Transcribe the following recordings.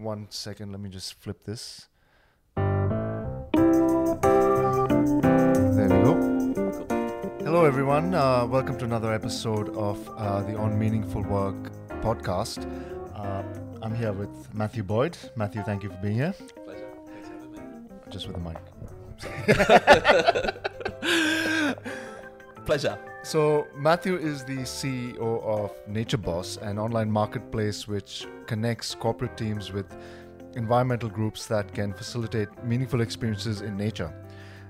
one second. Let me just flip this. There we go. Hello, everyone. Uh, welcome to another episode of uh, the On Meaningful Work podcast. Uh, I'm here with Matthew Boyd. Matthew, thank you for being here. Pleasure. Thanks for having me. Just with the mic. Pleasure. So, Matthew is the CEO of Nature Boss, an online marketplace which connects corporate teams with environmental groups that can facilitate meaningful experiences in nature.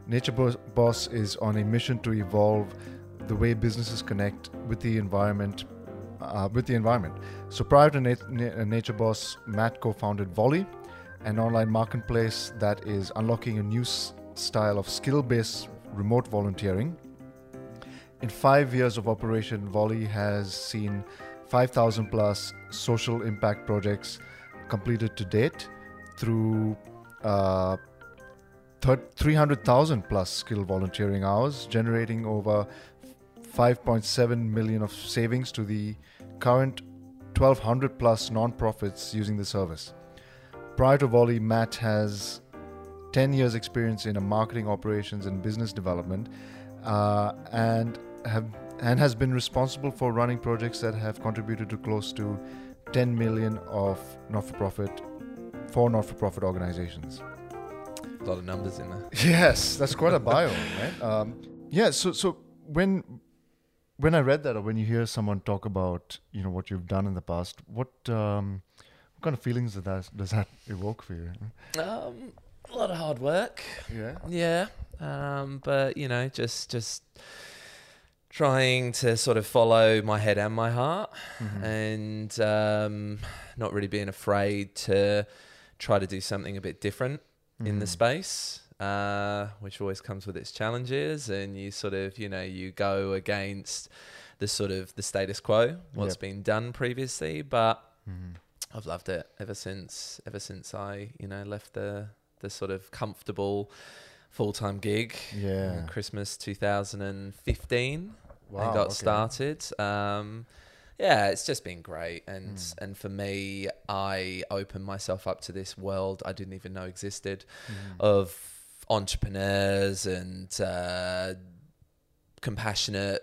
Nature Boss is on a mission to evolve the way businesses connect with the environment. Uh, with the environment. So, prior to Na- Nature Boss, Matt co-founded Vollie, an online marketplace that is unlocking a new s- style of skill-based remote volunteering in five years of operation, Vollie has seen 5,000 plus social impact projects completed to date through uh, 300,000 plus skill volunteering hours, generating over 5.7 million of savings to the current 1,200 plus nonprofits using the service. Prior to Vollie, Matt has 10 years experience in marketing operations and business development uh, and have and has been responsible for running projects that have contributed to close to 10 million of not-for-profit for not-for-profit organizations. A lot of numbers in there. Yes, that's quite a bio, right? Um, yeah. So so when when I read that, or when you hear someone talk about you know what you've done in the past, what um, what kind of feelings does that does that evoke for you? Um, a lot of hard work. Yeah. Yeah. Um, but you know, just just trying to sort of follow my head and my heart, Mhm. and um, not really being afraid to try to do something a bit different in the Mhm. space. Uh, which always comes with its challenges, and you sort of, you know, you go against the sort of the status quo, what's Yep. been done previously. But Mhm. I've loved it ever since ever since I you know left the the sort of comfortable full time gig. Yeah. Christmas 2015 Wow. and got okay. started. Um, yeah, it's just been great, and Mm. and for me, I opened myself up to this world I didn't even know existed Mhm. of entrepreneurs and uh, compassionate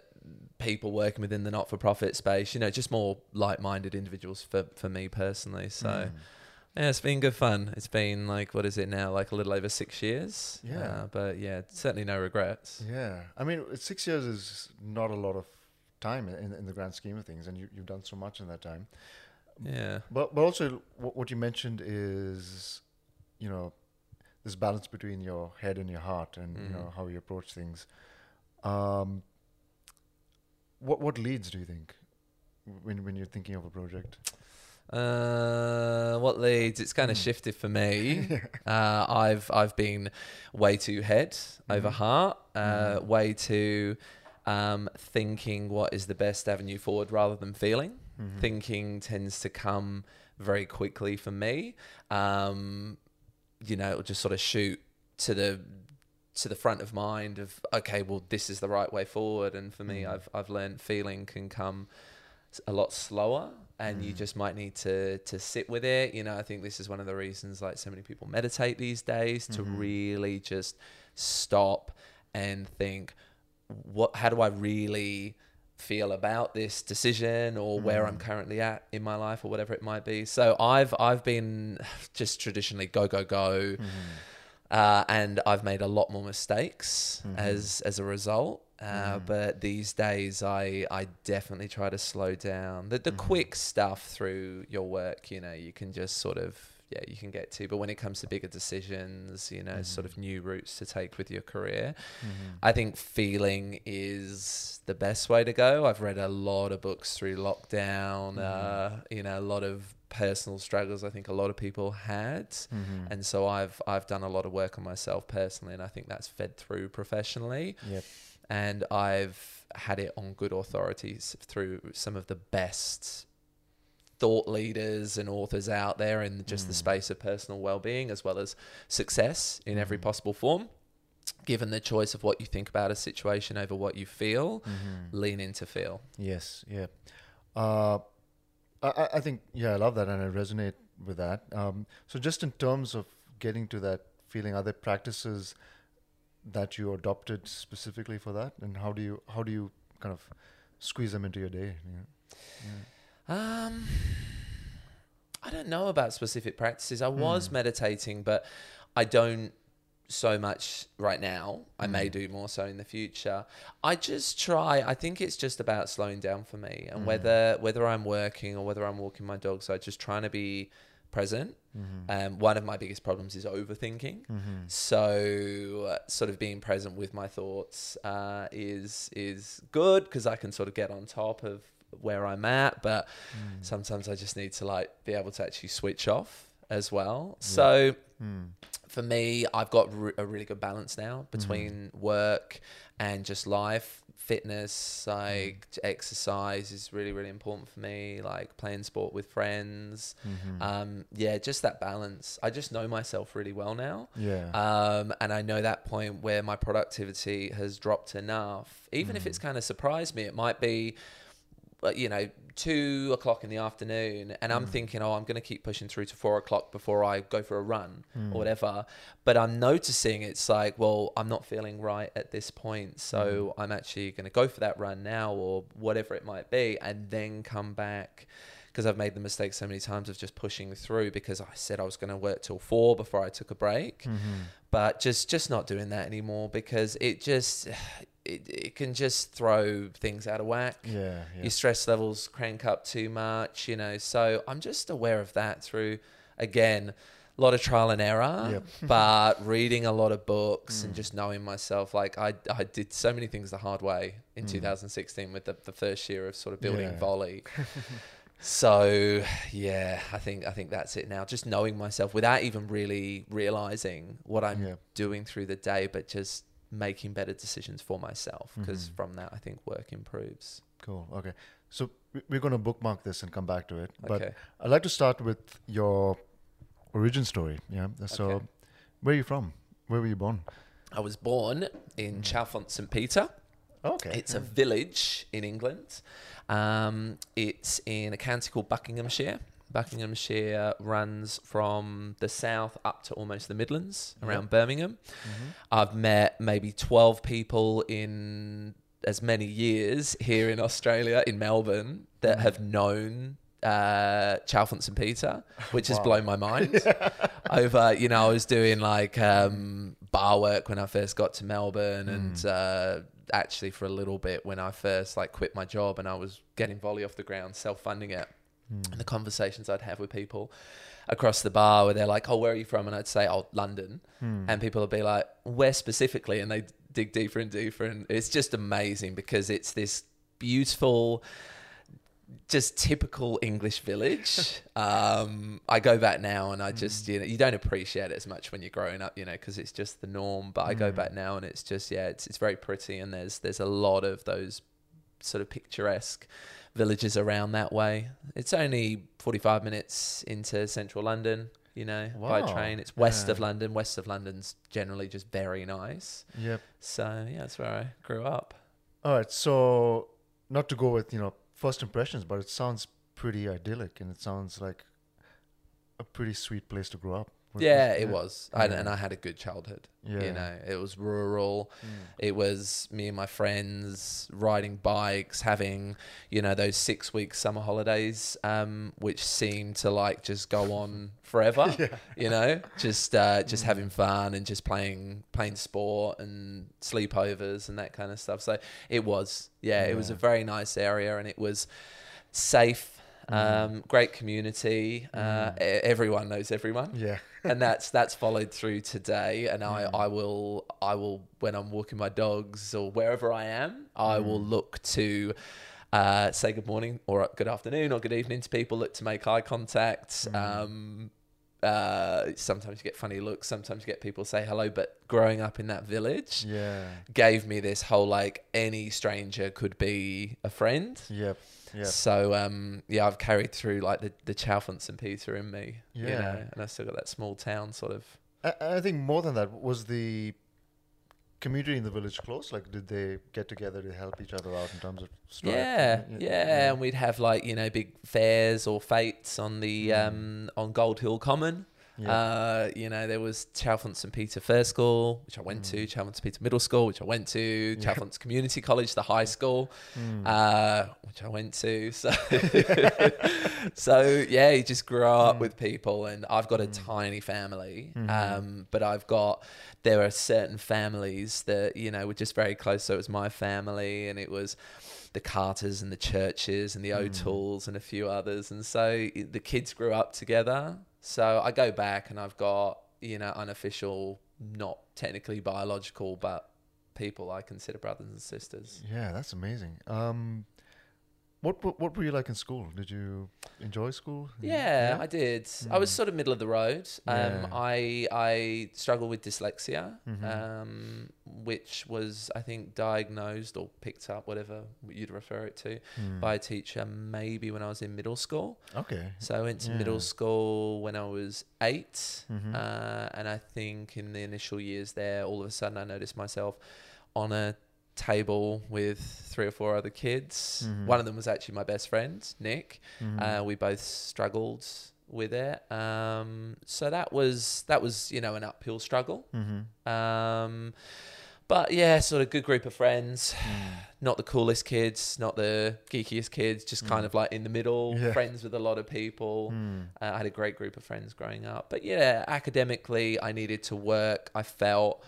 people working within the not-for-profit space. You know, just more like-minded individuals for for me personally. So. Mm. Yeah, it's been good fun. It's been like what is it now? Like a little over six years. Yeah. Uh, but yeah, certainly no regrets. Yeah, I mean, six years is not a lot of time in, in the grand scheme of things, and you, you've done so much in that time. Yeah. But but also, what, what you mentioned is, you know, this balance between your head and your heart, and you know Mhm. how you approach things. Um, what what leads do you think when when you're thinking of a project? Uh, what leads? It's kind of Mm. shifted for me. uh, I've I've been way too head over Mhm. heart. Uh, Mhm. Way too um, thinking what is the best avenue forward rather than feeling. Mhm. Thinking tends to come very quickly for me. Um, you know, it'll just sort of shoot to the to the front of mind of okay, well, this is the right way forward. And for me, Mhm. I've I've learned feeling can come a lot slower, and you Mm. just might need to to sit with it. You know, I think this is one of the reasons like so many people meditate these days to Mhm. really just stop and think, what? How do I really? feel about this decision or where I'm Mm. currently at in my life or whatever it might be. So I've I've been just traditionally go go go Mhm. Uh, and I've made a lot more mistakes Mhm. as as a result. Uh, Mhm. But these days, I I definitely try to slow down. The the Mhm. quick stuff through your work, you know, you can just sort of yeah, you can get to. But when it comes to bigger decisions, you know, sort Mhm. of new routes to take with your career, Mhm. I think feeling is the best way to go. I've read a lot of books through lockdown, Mhm. uh, you know, a lot of personal struggles I think a lot of people had. Mhm. And so I've I've done a lot of work on myself personally and I think that's fed through professionally. Yep. And I've had it on good authorities through some of the best thought leaders and authors out there in just the Mm. space of personal well-being as well as success in every Mhm. possible form given the choice of what you think about a situation over what you feel Mhm. lean into feel Yes, yeah. Uh, I, I- I think, yeah, I love that and I resonate with that. Um, so just in terms of getting to that feeling, are there practices that you adopted specifically for that, and how do you how do you kind of squeeze them into your day? Yeah. Um, I don't know about specific practices. I was Hmm. meditating, but I don't so much right now. I may Mm. do more so in the future. I just try. I think it's just about slowing down for me, and Mm. whether whether I'm working or whether I'm walking my dog. So I just trying to be present. Mm-hmm. Um, one of my biggest problems is overthinking. Mm-hmm. So, uh, sort of being present with my thoughts uh, is is good because I can sort of get on top of where I'm at. But Mm. sometimes I just need to like be able to actually switch off as well. Yeah. So Mm. for me, I've got re- a really good balance now Mm-hmm. between work and just life. Fitness, Mm. like exercise, is really really important for me. Like playing sport with friends. Mhm. Um, yeah, just that balance. I just know myself really well now. yeah. Um, and I know that point where my productivity has dropped enough. Even if Mm. it's kind of surprised me, it might be, you know, two o'clock in the afternoon, and I'm Mm. thinking, oh, I'm going to keep pushing through to four o'clock before I go for a run Mm. or whatever. But I'm noticing it's like, well, I'm not feeling right at this point, so I'm actually going to go for that run now or whatever it might be, and then come back. Because I've made the mistake so many times of just pushing through because I said I was going to work till four before I took a break Mhm. but just just not doing that anymore because it just it, it can just throw things out of whack Yeah. Yeah. your stress levels crank up too much you know so i'm just aware of that through again a lot of trial and error Yep. but reading a lot of books and Mm. just knowing myself like i i did so many things the hard way in Mm. 2016 with the, the first year of sort of building Yeah. Vollie so yeah i think i think that's it now just knowing myself without even really realizing what i'm Yeah. doing through the day but just making better decisions for myself because Mhm. from that i think work improves Cool. Okay. So we- we're going to bookmark this and come back to it. But okay I'd like to start with your origin story. Yeah. So, Okay. where are you from? Where were you born? i was born in chalfont st peter Okay. It's a village in England. Um, it's in a county called Buckinghamshire. Buckinghamshire runs from the south up to almost the Midlands around Yep. Birmingham. Mhm. I've met maybe 12 people in as many years here in Australia, in Melbourne, that Mhm. have known uh, Chalfont St. Peter, which has blown my mind. Over, you know, I was doing like um, bar work when I first got to Melbourne, and Mm. uh, actually for a little bit when I first like quit my job and I was getting Vollie off the ground, self funding it Mm. and the conversations I'd have with people across the bar where they're like, "Oh, where are you from?" and I'd say, "Oh, London," Mm. and people would be like, "Where specifically?" and they dig deeper and deeper, and it's just amazing because it's this beautiful. Just typical English village. um, I go back now and I just, you know, you don't appreciate it as much when you're growing up, you know, because it's just the norm. But I go Mm. back now and it's just, yeah, it's it's very pretty and there's there's a lot of those sort of picturesque villages around that way. It's only 45 minutes into central London, you know, by train. It's west of London. West of London's generally just very nice. Yep. So, yeah, that's where I grew up. All right. So, not to go with you know first impressions, but it sounds pretty idyllic, and it sounds like a pretty sweet place to grow up. Yeah, was- it was. I, and I had a good childhood. Yeah. You know, it was rural. Mm. It was me and my friends riding bikes, having, you know, those six week summer holidays, um, which seemed to like just go on forever. Yeah. You know, just uh, just Mm. having fun and just playing playing sport and sleepovers and that kind of stuff. So it was, yeah, it was a very nice area and it was safe. Mm. Um, great community. Uh, Mm. everyone knows everyone Yeah. and that's that's followed through today and I, Mm. I will I will when I'm walking my dogs or wherever I am I will Mm. look to uh, say good morning or good afternoon or good evening to people look to make eye contact Mm. um, uh, sometimes you get funny looks sometimes you get people say hello but growing up in that village Yeah. gave me this whole like any stranger could be a friend Yep. Yep. so um, yeah, I've carried through like the the Chalfont St Peter in me, you Yeah. know, and I still got that small town sort of. I, I think more than that was the community in the village close? Like, did they get together to help each other out in terms of strife? Yeah, Y- yeah, and we'd have like you know big fairs or fetes on the um, on Gold Hill Common. Yeah. Uh, you know, there was Chalfont St Peter First School, which I went to, Mm. Chalfont St Peter Middle School, which I went to, Chalfont Community College, the high school, Mm. uh, which I went to. So, so yeah, you just grew up Mm. with people, and I've got a tiny family, Mhm. um, but I've got there are certain families that you know were just very close. So it was my family, and it was the Carters and the Churches and the Mm. And a few others, and so the kids grew up together. So I go back, and I've got you know unofficial, not technically biological, but people I consider brothers and sisters. Yeah, that's amazing. Um, what, what what were you like in school? Did you enjoy school? Yeah, I did. I was Mm. sort of middle of the road. Um, Yeah. I I struggled with dyslexia, Mhm. um, which was I think diagnosed or picked up, whatever you'd refer it to, Mm. by a teacher maybe when I was in middle school. Okay. So I went to Yeah. middle school when I was 8 Mhm. uh, and I think in the initial years there, all of a sudden I noticed myself on a table with three or four other kids. Mhm. One of them was actually my best friend, Nick. Mhm. Uh, we both struggled with it. Um, so that was that was you know an uphill struggle. Mhm. Um, but yeah, sort of good group of friends. Mm. Not the coolest kids, not the geekiest kids, just kind Mm. of like in the middle. Yeah. Friends with a lot of people. Mm. Uh, I had a great group of friends growing up. But yeah, academically, I needed to work. I felt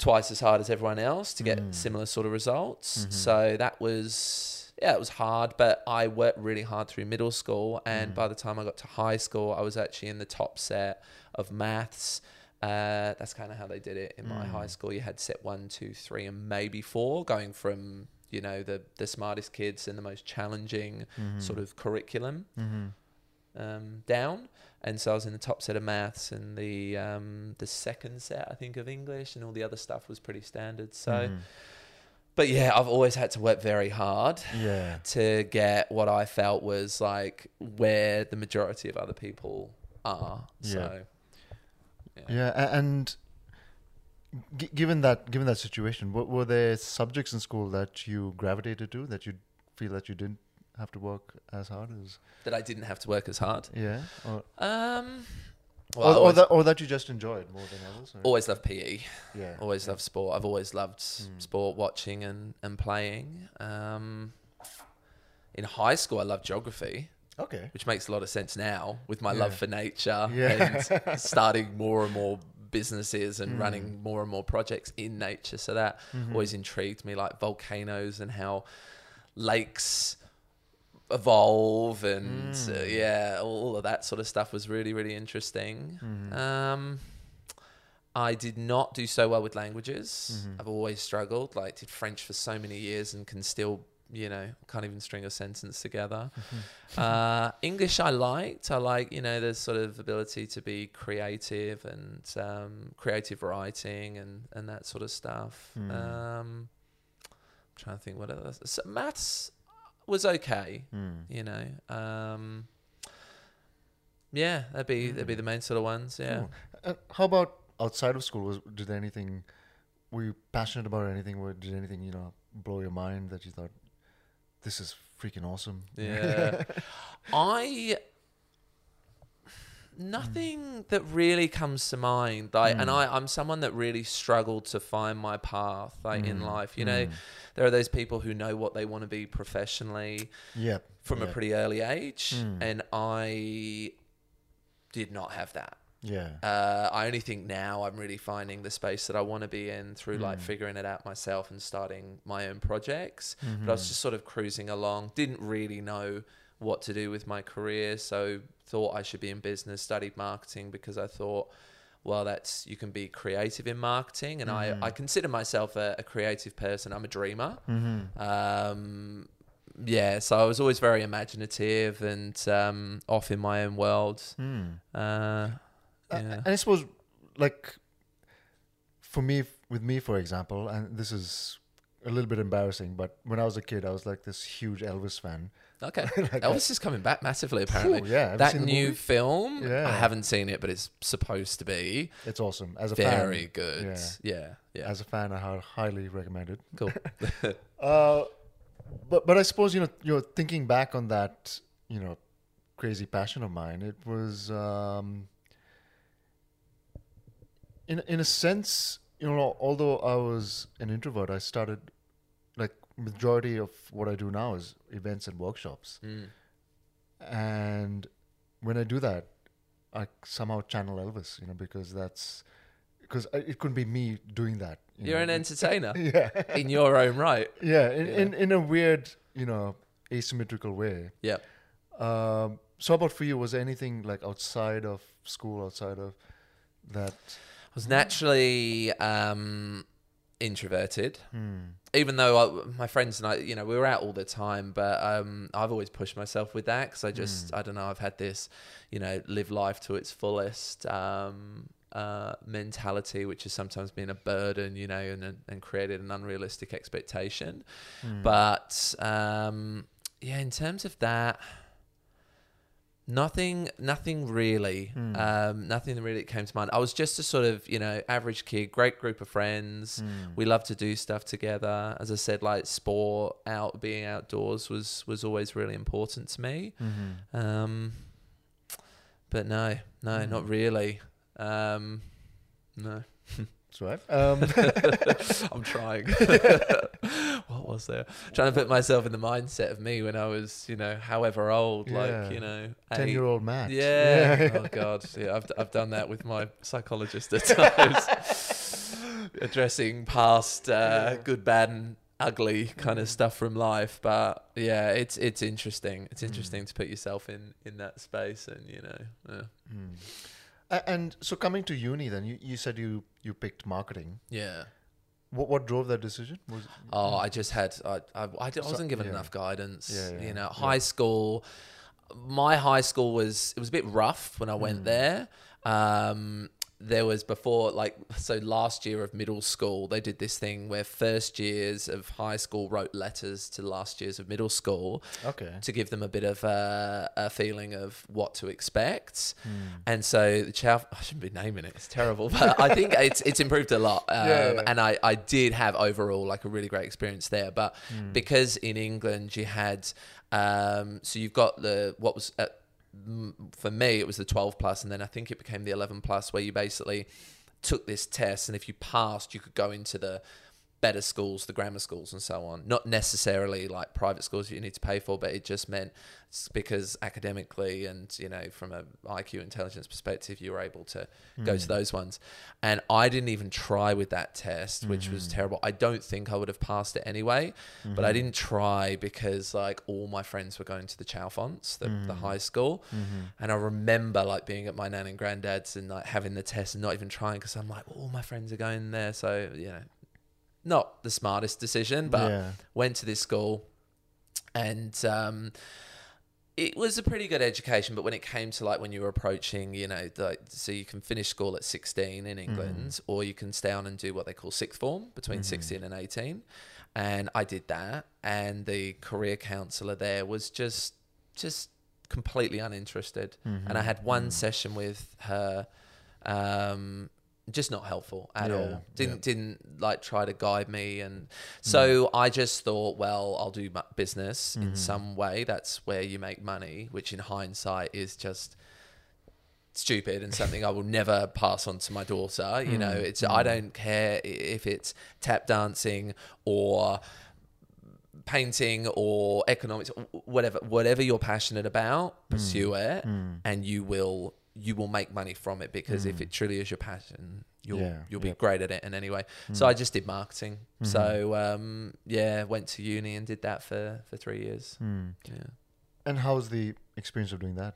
twice as hard as everyone else to get Mm. similar sort of results. Mhm. So that was, yeah, it was hard, but I worked really hard through middle school. And Mm. by the time I got to high school, I was actually in the top set of maths. Uh, that's kind of how they did it in my Mm. high school. You had set one, two, three, and maybe four, going from you know the the smartest kids and the most challenging Mhm. sort of curriculum Mhm. um, down, and so I was in the top set of maths and the um, the second set I think of English, and all the other stuff was pretty standard. So, Mhm. but yeah, I've always had to work very hard Yeah. to get what I felt was like where the majority of other people are. So, Yeah, a- and g- given that given that situation, what were there subjects in school that you gravitated to that you feel that you didn't have to work as hard as? that I didn't have to work as hard. Yeah, or Um, or, well, or, always, that, or that you just enjoyed more than others. or- always loved PE. yeah, always yeah. loved sport. I've always loved Mm. sport, watching and and playing. Um, in high school, I loved geography, Okay. which makes a lot of sense now with my Yeah. love for nature Yeah. and starting more and more businesses and Mm. running more and more projects in nature. So that Mhm. always intrigued me, like volcanoes and how lakes evolve and uh, Mm. yeah, all of that sort of stuff was really really interesting. Mhm. Um, I did not do so well with languages. Mhm. I've always struggled. Like did French for so many years and can still, you know, can't even string a sentence together. Mm-hmm. uh, English I liked. I like, you know, the sort of ability to be creative and um, creative writing and and that sort of stuff. Mm. Um, I'm trying to think what else. So maths was okay. Mm. You know. Um, yeah, that'd be that'd be Mm. the main sort of ones. Yeah. Cool. Uh, how about outside of school? Was did anything? Were you passionate about anything? Or did anything you know blow your mind that you thought this is freaking awesome? Yeah. I nothing that really comes to mind. Like and Mm. I, I'm someone that really struggled to find my path like in Mm, life. You know, mm. there are those people who know what they want to be professionally Yep. from a pretty early age. Mm. And I did not have that. Yeah. Uh, I only think now I'm really finding the space that I want to be in through like Mm. figuring it out myself and starting my own projects. But I was just sort of cruising along, didn't really know what to do with my career, so thought I should be in business, studied marketing because I thought, well, that's you can be creative in marketing, and Mhm. I, I consider myself a, a creative person. I'm a dreamer. Mhm. Um, yeah, so I was always very imaginative and um, off in my own world. Mm. Uh, Uh, yeah. and I suppose, like, for me, with me, for example, and this is a little bit embarrassing, but when I was a kid, I was like this huge Elvis fan. Okay. Elvis is coming back massively, apparently. Phew, yeah, that new film, Yeah. I haven't seen it, but it's supposed to be It's awesome. As a very fan, good. Yeah. Yeah. Yeah. As a fan, I highly recommend it. cool. Uh, but but I suppose you know you're thinking back on that you know crazy passion of mine. It was um, in in a sense you know although I was an introvert, I started like majority of what I do now is events and workshops, Mm. and when I do that, I somehow channel Elvis, you know, because that's because it couldn't be me doing that. you You're know. an entertainer yeah. in your own right. Yeah, in, Yeah. In, in a weird, you know, asymmetrical way. Yeah. Um, so, about for you? Was there anything like outside of school, outside of that? I was naturally um, introverted. Hmm. Even though I, my friends and I, you know, we were out all the time, but um, I've always pushed myself with that because I just, I don't know, I've had this, you know, live life to its fullest um, uh, mentality, which has sometimes been a burden, you know, and and created an unrealistic expectation. Hmm. But um, yeah, in terms of that. Nothing, nothing really, Hmm. um, nothing really came to mind. I was just a sort of, you know, average kid, great group of friends. Hmm. We love to do stuff together. As I said, like sport, out, being outdoors was was always really important to me. Mhm. Um, but no, no, Hmm. not really. Um, no, That's right. Um, I'm trying. what was there? Trying to put myself in the mindset of me when I was, you know, however old, Yeah. like you know, eight. ten-year-old Matt. Yeah. oh God. Yeah, I've I've done that with my psychologist at times, addressing past uh, good, bad, and ugly kind of stuff from life. But yeah, it's it's interesting. It's interesting to put yourself in in that space, and you know, yeah. Hmm. And so, coming to uni, then you, you said you you picked marketing. yeah. What what drove that decision? Was Oh, I just had I So- wasn't given yeah. enough guidance. Yeah, yeah, you know, high school. My high school was it was a bit rough when I went there. Um, there was before like so last year of middle school they did this thing where first years of high school wrote letters to last years of middle school okay. to give them a bit of a, a feeling of what to expect. Hmm. And so the chow, I shouldn't be naming it, it's terrible, but I think it's it's improved a lot. Um, Yeah, yeah. And I, I did have overall like a really great experience there. But Hmm. because in England you had, um, so you've got the, what was, uh, for me, it was the 12 plus, and then I think it became the 11 plus, where you basically took this test, and if you passed, you could go into the better schools, the grammar schools, and so on. Not necessarily like private schools that you need to pay for, but it just meant because academically and you know from a IQ intelligence perspective, you were able to go to hmm. those ones. And I didn't even try with that test, which was hmm. terrible. I don't think I would have passed it anyway, but I hmm. didn't try because like all my friends were going to the Chalfonts, the, the high school, and I remember like being at my nan and granddad's and like having the test and not even trying because I'm like, well, all my friends are going there, so you know not the smartest decision, but Yeah. went to this school and um, it was a pretty good education. But when it came to like when you were approaching, you know, like so you can finish school at 16 in England, or you can stay on and do what they call sixth form between 16 and 18. And I did that, and the career counselor there was just just completely uninterested. And I had one session with her. Um, just not helpful at Yeah, all. Didn't yeah. didn't like try to guide me, and so I just thought, well, I'll do business Mm-hmm. in some way. That's where you make money, which in hindsight is just stupid and something I will never pass on to my daughter. You know, Mm, it's I don't care if it's tap dancing or painting or economics, wh- whatever, whatever you're passionate about, pursue it, and you will you will make money from it because if it truly is your passion, you'll Yeah, you'll be yep. great at it in any way. So I just did marketing. So um, yeah, went to uni and did that for for three years. Hmm. Yeah. And how was the experience of doing that?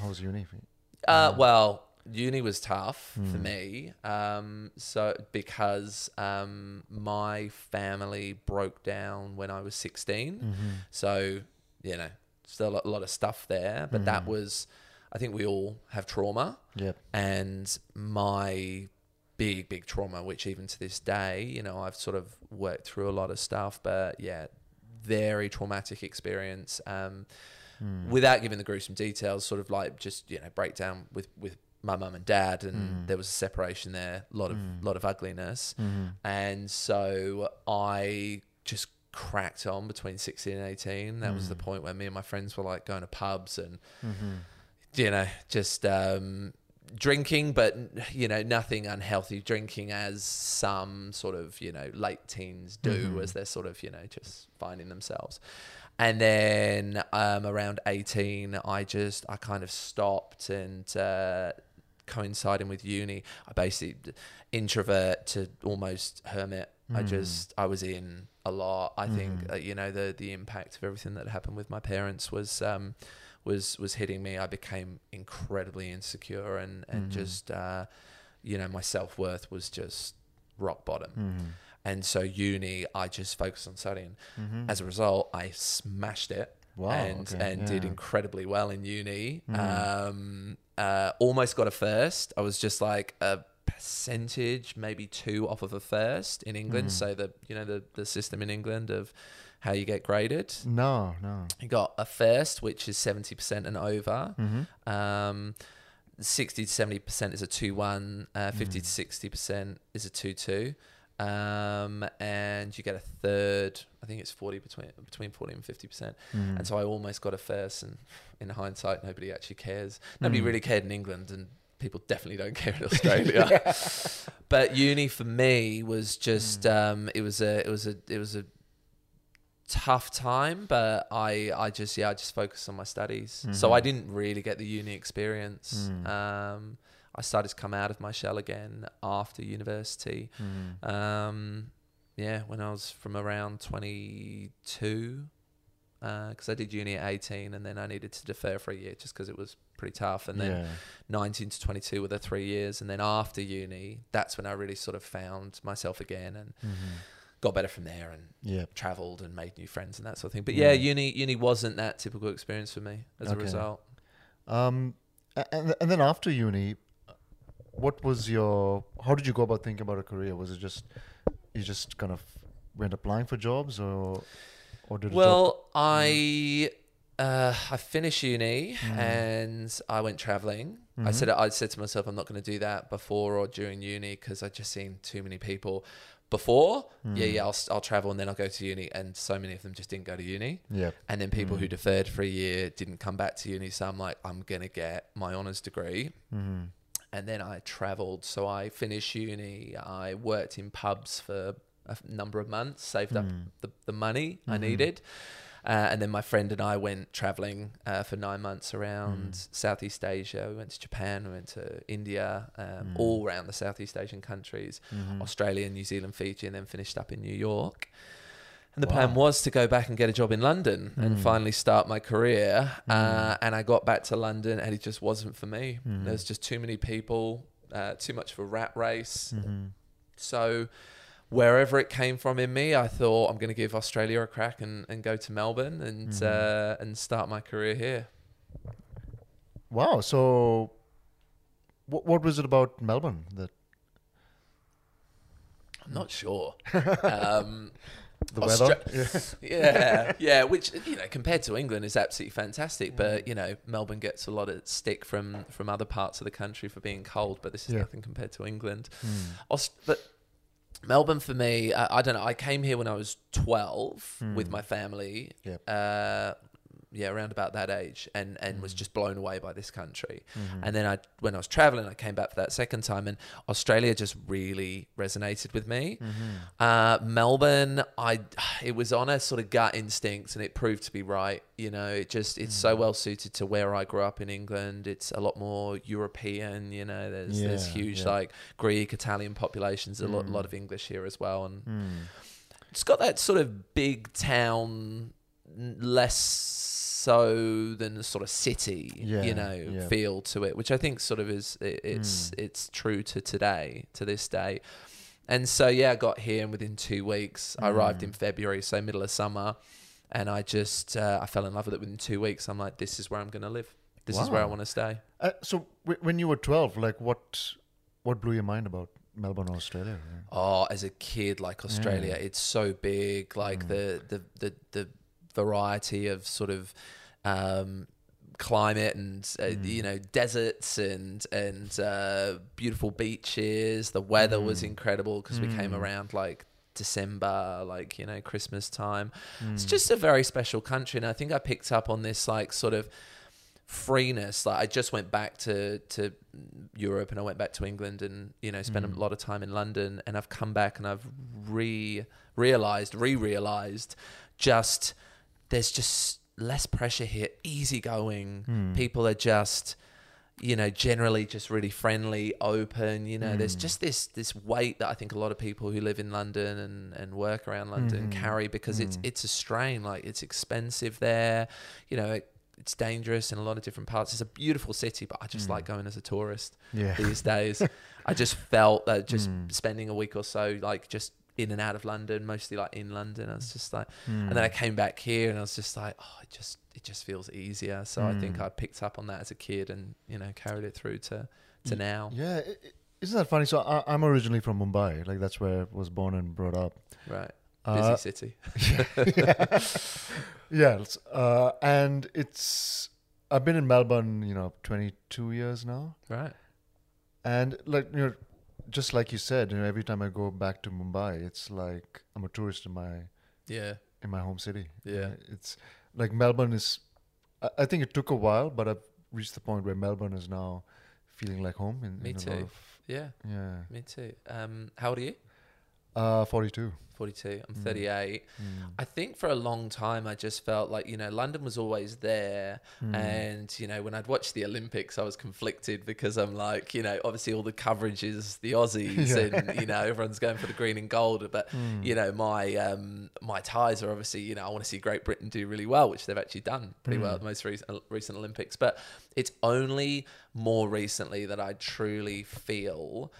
How was uni? for you? Uh, well, uni was tough for me. Um, so because um, my family broke down when I was 16. So, you know, still a lot, a lot of stuff there, but that was, I think we all have trauma. Yep. And my big, big trauma, which even to this day, you know, I've sort of worked through a lot of stuff, but yeah, very traumatic experience. Um, Hmm. without giving the gruesome details, sort of like just you know breakdown with with my mum and dad, and Hmm. there was a separation there, a lot of lot of ugliness, Mm-hmm. and so I just cracked on between 16 and 18 that Hmm. was the point where me and my friends were like going to pubs and Mm-hmm. You know just um drinking but you know nothing unhealthy drinking as some sort of you know late teens do Mhm. as they're sort of you know just finding themselves and then um, around 18 i just i kind of stopped and uh, coinciding with uni i basically introvert to almost hermit i Mm. just i was in a lot i think Mhm. uh, you know the the impact of everything that happened with my parents was um was was hitting me i became incredibly insecure and and Mhm. just uh you know my self-worth was just rock bottom Mm-hmm. and so uni i just focused on studying Mm-hmm. as a result i smashed it wow, and okay, and did incredibly well in uni. Mhm. Um, uh, almost got a first. I was just like a percentage, maybe two off of a first in England. Mhm. So the you know the the system in England of how you get graded. No, no. You got a first, which is seventy percent and over. Mm-hmm. Um, 60 to 70 percent is a 2-1 uh, 50 Mm. to 60 percent is a 2-2 um, and you get a third i think it's 40 between between 40 and 50 percent Mm-hmm. and so I almost got a first. And in hindsight, nobody actually cares. Nobody Mm. really cared in England, and people definitely don't care in Australia. but uni for me was just Mm. um, it was a it was a it was a tough time. But I I just yeah I just focused on my studies, so I Mhm. didn't really get the uni experience. Mm. Um, I started to come out of my shell again after university. Mm-hmm. Um, yeah, when I was from around 22, because I did uni at 18 and then I needed to defer for a year just because it was pretty tough. And then yeah. 19 to 22 were the three years. And then after uni, that's when I really sort of found myself again and Mm-hmm. Got better from there and Yeah. traveled and made new friends and that sort of thing. But yeah, Yeah. uni uni wasn't that typical experience for me as a result. Um, and and then after uni, what was your? How did you go about thinking about a career? Was it just you just kind of went applying for jobs, or or did Well, I uh, I finished uni Mm. and I went traveling. I Mhm. said I said to myself, I'm not going to do that before or during uni because I'd just seen too many people. Before, yeah, Mm. yeah, I'll I'll travel and then I'll go to uni, and so many of them just didn't go to uni. yeah, And then people who Mm. deferred for a year didn't come back to uni. So I'm like, I'm gonna get my honors degree mm-hmm. and then I traveled. So I finished uni. I worked in pubs for a number of months, saved up Mm. the, the money I Mhm. needed. Uh, and then my friend and I went traveling uh, for nine months around Mm. Southeast Asia. We went to Japan, we went to India, um, Mm. all around the Southeast Asian countries, Mm-hmm. Australia, New Zealand, Fiji, and then finished up in New York. And the Wow. plan was to go back and get a job in London and Mm. finally start my career. Uh, Mm. and I got back to London and it just wasn't for me. Mm. There's just too many people, uh, too much of a rat race. Mm-hmm. So wherever it came from in me, I thought I'm going to give Australia a crack and, and go to Melbourne and Mhm. uh, and start my career here. Wow. So, what what was it about Melbourne that I'm not sure. um, the Austra- weather? Yeah. yeah, yeah. Which you know, compared to England, is absolutely fantastic. Mm. But you know, Melbourne gets a lot of stick from from other parts of the country for being cold. But this is Yeah. nothing compared to England. Mm. Aust- but Melbourne for me, I, I don't know. I came here when I was 12 with Hmm. my family. Yep. Uh, yeah, around about that age, and and was Mm. just blown away by this country. Mhm. And then I, when I was traveling, I came back for that second time, and Australia just really resonated with me. Mhm. Uh, Melbourne, I it was on a sort of gut instinct, and it proved to be right. You know, it just it's so Mm. well suited to where I grew up in England. It's a lot more European. You know, there's there's huge yeah. like Greek, Italian populations. A lot Mm. lot of English here as well, and Mm. it's got that sort of big town, less so than the sort of city, Yeah, you know, yeah. feel to it, which I think sort of is it, it's Mm. it's true to today, to this day. And so yeah, I got here, and within two weeks, I arrived Mm. in February, so middle of summer, and I just uh, I fell in love with it within two weeks. I'm like, this is where I'm going to live. This is where I want to stay. Uh, so w- when you were twelve, like what what blew your mind about Melbourne, Australia. right? Oh, as a kid, like Australia, it's so big. Like the, the the the variety of sort of um, climate and uh, you know deserts and and uh, beautiful beaches. The weather was incredible because we came around like December, like you know Christmas time. It's just a very special country, and I think I picked up on this like sort of freeness. Like I just went back to to Europe and I went back to England and you know spent a lot of time in London and I've come back and I've re realized, re realized just there's just less pressure here, easygoing. Hmm. People are just you know generally just really friendly open you know there's hmm. just this this weight that i think a lot of people who live in london and and work around london hmm. carry because it's it's a strain like it's expensive there you know it, it's dangerous in a lot of different parts. It's a beautiful city but i just like going as a tourist Yeah. these days. I just felt that just spending a week or so like just in and out of london mostly like in london. I was just like and then i came back here and i was just like oh it just it just feels easier. So i think i picked up on that as a kid and you know carried it through to to now. Yeah, i- i- isn't that funny? So I, I'm originally from Mumbai. Like that's where I was born and brought up. right. Busy Uh, city. Yeah, it's, uh, and it's I've been in Melbourne, you know, 22 years now, right. And like you know, just like you said, you know, every time I go back to Mumbai, it's like I'm a tourist in my yeah in my home city. Yeah. it's like Melbourne is. I, I think it took a while, but I've reached the point where Melbourne is now feeling like home. In, Me in too. yeah yeah, me too um how old are you uh, 42. 42 i'm 38 i think for a long time i just felt like you know london was always there. And you know when i'd watch the olympics i was conflicted because i'm like you know obviously all the coverage is the aussies Yeah. and you know everyone's going for the green and gold. But Hmm. you know my um my ties are obviously you know i want to see great britain do really well which they've actually done pretty well at the most recent, recent olympics. But it's only more recently that i truly feel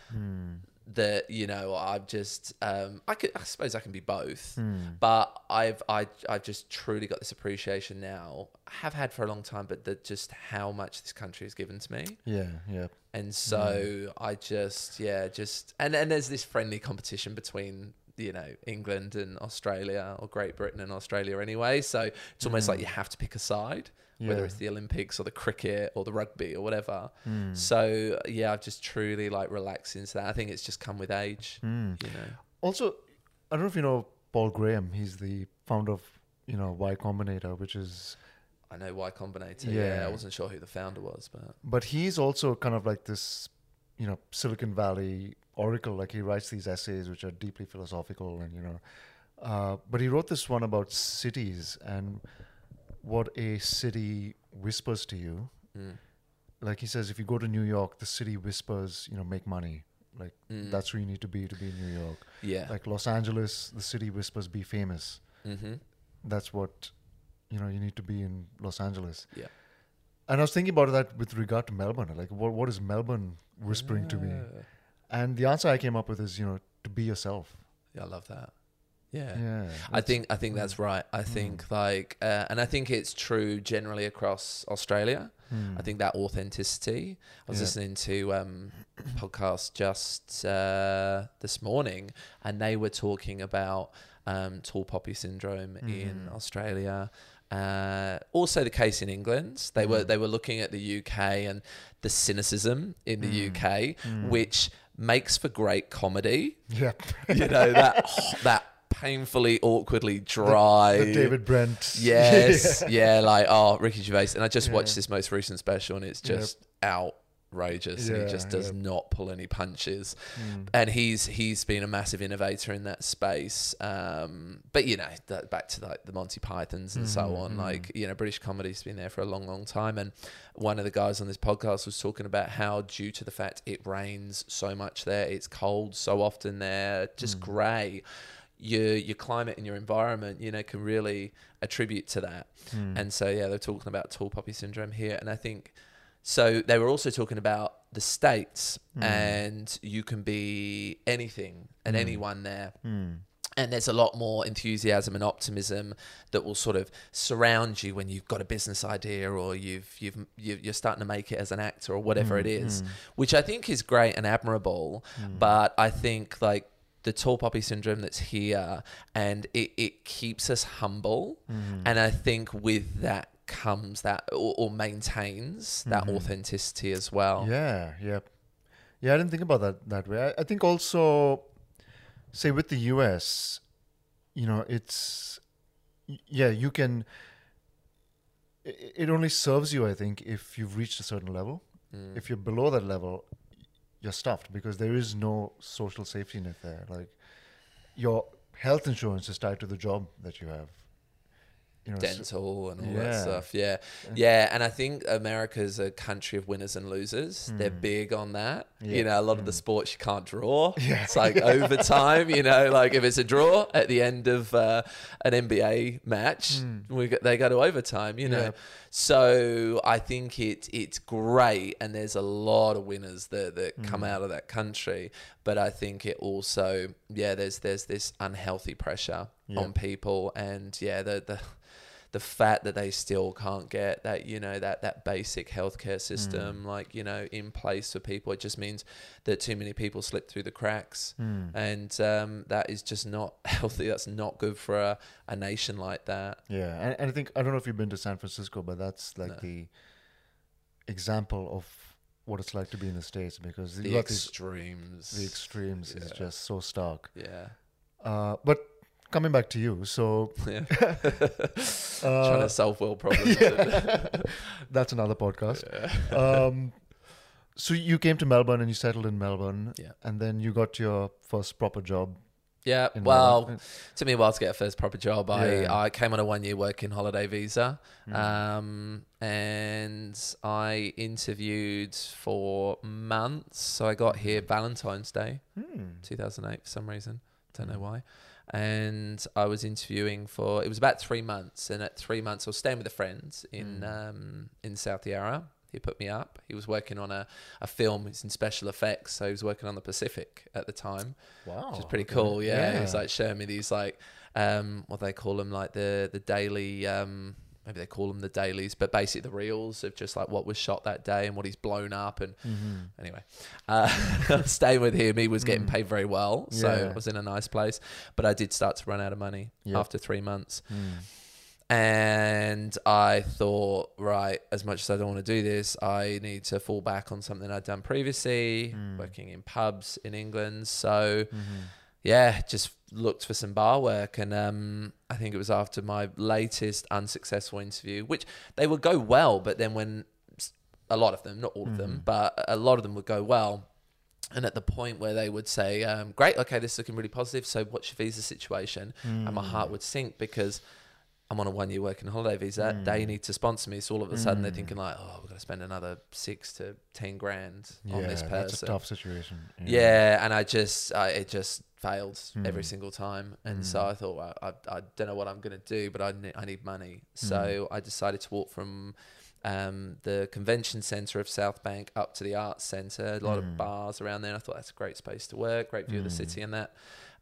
that you know I've just um I could I suppose I can be both hmm. but I've I I've just truly got this appreciation now. Have had for a long time but that just how much this country has given to me. Yeah, yeah. and hmm. so I just yeah just and and there's this friendly competition between you know England and Australia or Great Britain and Australia anyway. So it's almost like hmm. you have to pick a side whether it's the Olympics or the cricket or the rugby or whatever so yeah I've just truly like relaxed into that I think it's just come with age you know Also, I don't know if you know Paul Graham. He's the founder of you know Y Combinator, which is I know Y Combinator yeah. Yeah. I wasn't sure who the founder was but but he's also kind of like this you know Silicon Valley oracle. Like he writes these essays which are deeply philosophical, and you know, uh, but he wrote this one about cities and what a city whispers to you. mm, Like he says, if you go to New York, the city whispers, you know, make money. Like Mm. that's where you need to be to be in New York. yeah Like Los Angeles, the city whispers, be famous. mm-hmm. That's what you know you need to be in Los Angeles. Yeah. And I was thinking about that with regard to Melbourne. Like, what what is Melbourne whispering to me? Ah. And the answer I came up with is, you know, to be yourself. yeah I love that yeah Yeah. I think I think that's right. I think like, uh, and I think it's true generally across Australia. Hmm. I think that authenticity. I was Yeah. listening to um, podcast just uh, this morning, and they were talking about um, tall poppy syndrome in Mm. Australia. Uh, also, the case in England. They were Mm. they were looking at the UK and the cynicism in the Mm. UK, Mm. which makes for great comedy. Yeah. You know that that painfully, awkwardly dry. The David Brent. Yes, yeah, like oh Ricky Gervais, and I just Yeah. watched this most recent special, and it's Yep. just outrageous. and he just does yep. not pull any punches, Mm. and he's he's been a massive innovator in that space. Um, but you know, that, back to like the Monty Pythons and so Mhm, on. mhm. Like you know, British comedy's been there for a long, long time, and one of the guys on this podcast was talking about how due to the fact it rains so much there, it's cold so often there, just Mm. grey your your climate and your environment, you know, can really attribute to that. Mm. And so yeah, they're talking about tall poppy syndrome here, and I think so. They were also talking about the states, Mm. and you can be anything and Mm. anyone there. Mm. and there's a lot more enthusiasm and optimism that will sort of surround you when you've got a business idea or you've you've you- you're starting to make it as an actor or whatever it is, which I think is great and admirable. But I think like the tall poppy syndrome that's here, and it it keeps us humble, and I think with that comes that or, or maintains that authenticity as well. Yeah, yeah, yeah. I didn't think about that that way. I, I think also, say with the US, you know, it's yeah, you can. i- It only serves you, I think, if you've reached a certain level. Mm. If you're below that level, you're stuffed because there is no social safety net there. Like your health insurance is tied to the job that you have. You know, dental and all Yeah. that stuff. Yeah. Yeah. And I think America's a country of winners and losers. They're big on that. Hmm. Yeah. You know, a lot of the sports you can't draw. Yeah. It's like overtime, you know, like if it's a draw at the end of uh, an NBA match, we go, they go to overtime, you know. Hmm. So I think it it's great, and there's a lot of winners that, that come Hmm. out of that country. But I think it also, yeah, there's there's this unhealthy pressure on people, and yeah, the the the fact that they still can't get that you know that that basic healthcare system Hmm. like you know in place for people it just means that too many people slip through the cracks Hmm. and um, that is just not healthy that's not good for a, a nation like that Yeah, and, and I think I don't know if you've been to San Francisco, but that's like No. the example of what it's like to be in the states because the got these extremes the extremes is just so stark. yeah Uh, but coming back to you, so yeah uh, trying to solve world problems that's another podcast. Um, so you came to Melbourne and you settled in Melbourne, Yeah. and then you got your first proper job. yeah well Melbourne. took me a while to get a first proper job. I, Yeah. I came on a one year working holiday visa. Hmm. Um, and I interviewed for months. So I got here Valentine's Day, Hmm. 2008, for some reason. Don't know why. And I was interviewing for, it was about three months. And at three months, I was staying with a friend in, Hmm. um, in South Yarra. He put me up. He was working on a, a film. It's in special effects. So he was working on the Pacific at the time Wow, which is pretty cool. Yeah, he was like showing me these like um, what they call them, like the the daily. Um, maybe they call them the dailies, but basically the reels of just like what was shot that day and what he's blown up. And Mm-hmm. anyway, uh, staying with him, he was getting paid very well, so Mm. Yeah. I was in a nice place. But I did start to run out of money Yeah. after three months. Hmm. And I thought, right, as much as I don't want to do this, I need to fall back on something I'd done previously, Hmm. working in pubs in England. So, Mm-hmm. yeah, just looked for some bar work. And um, I think it was after my latest unsuccessful interview, which they would go well, but then when a lot of them, not all of them, but a lot of them would go well. And at the point where they would say, um, "Great, okay, this is looking really positive. So, what's your visa situation?" and my heart would sink because I'm on a one year working holiday visa. They need to sponsor me. So all of a sudden they're thinking like, "Oh, we're gonna spend another six to ten grand on this Yeah, person." That's a tough situation. Yeah, and I just, I, it just failed every Hmm. single time, and so I thought, well, I, I don't know what I'm gonna do, but I need, I need money, so Hmm. I decided to walk from um, the convention center of South Bank up to the arts center. A lot Hmm. of bars around there. And I thought that's a great space to work, great view of the city, and that.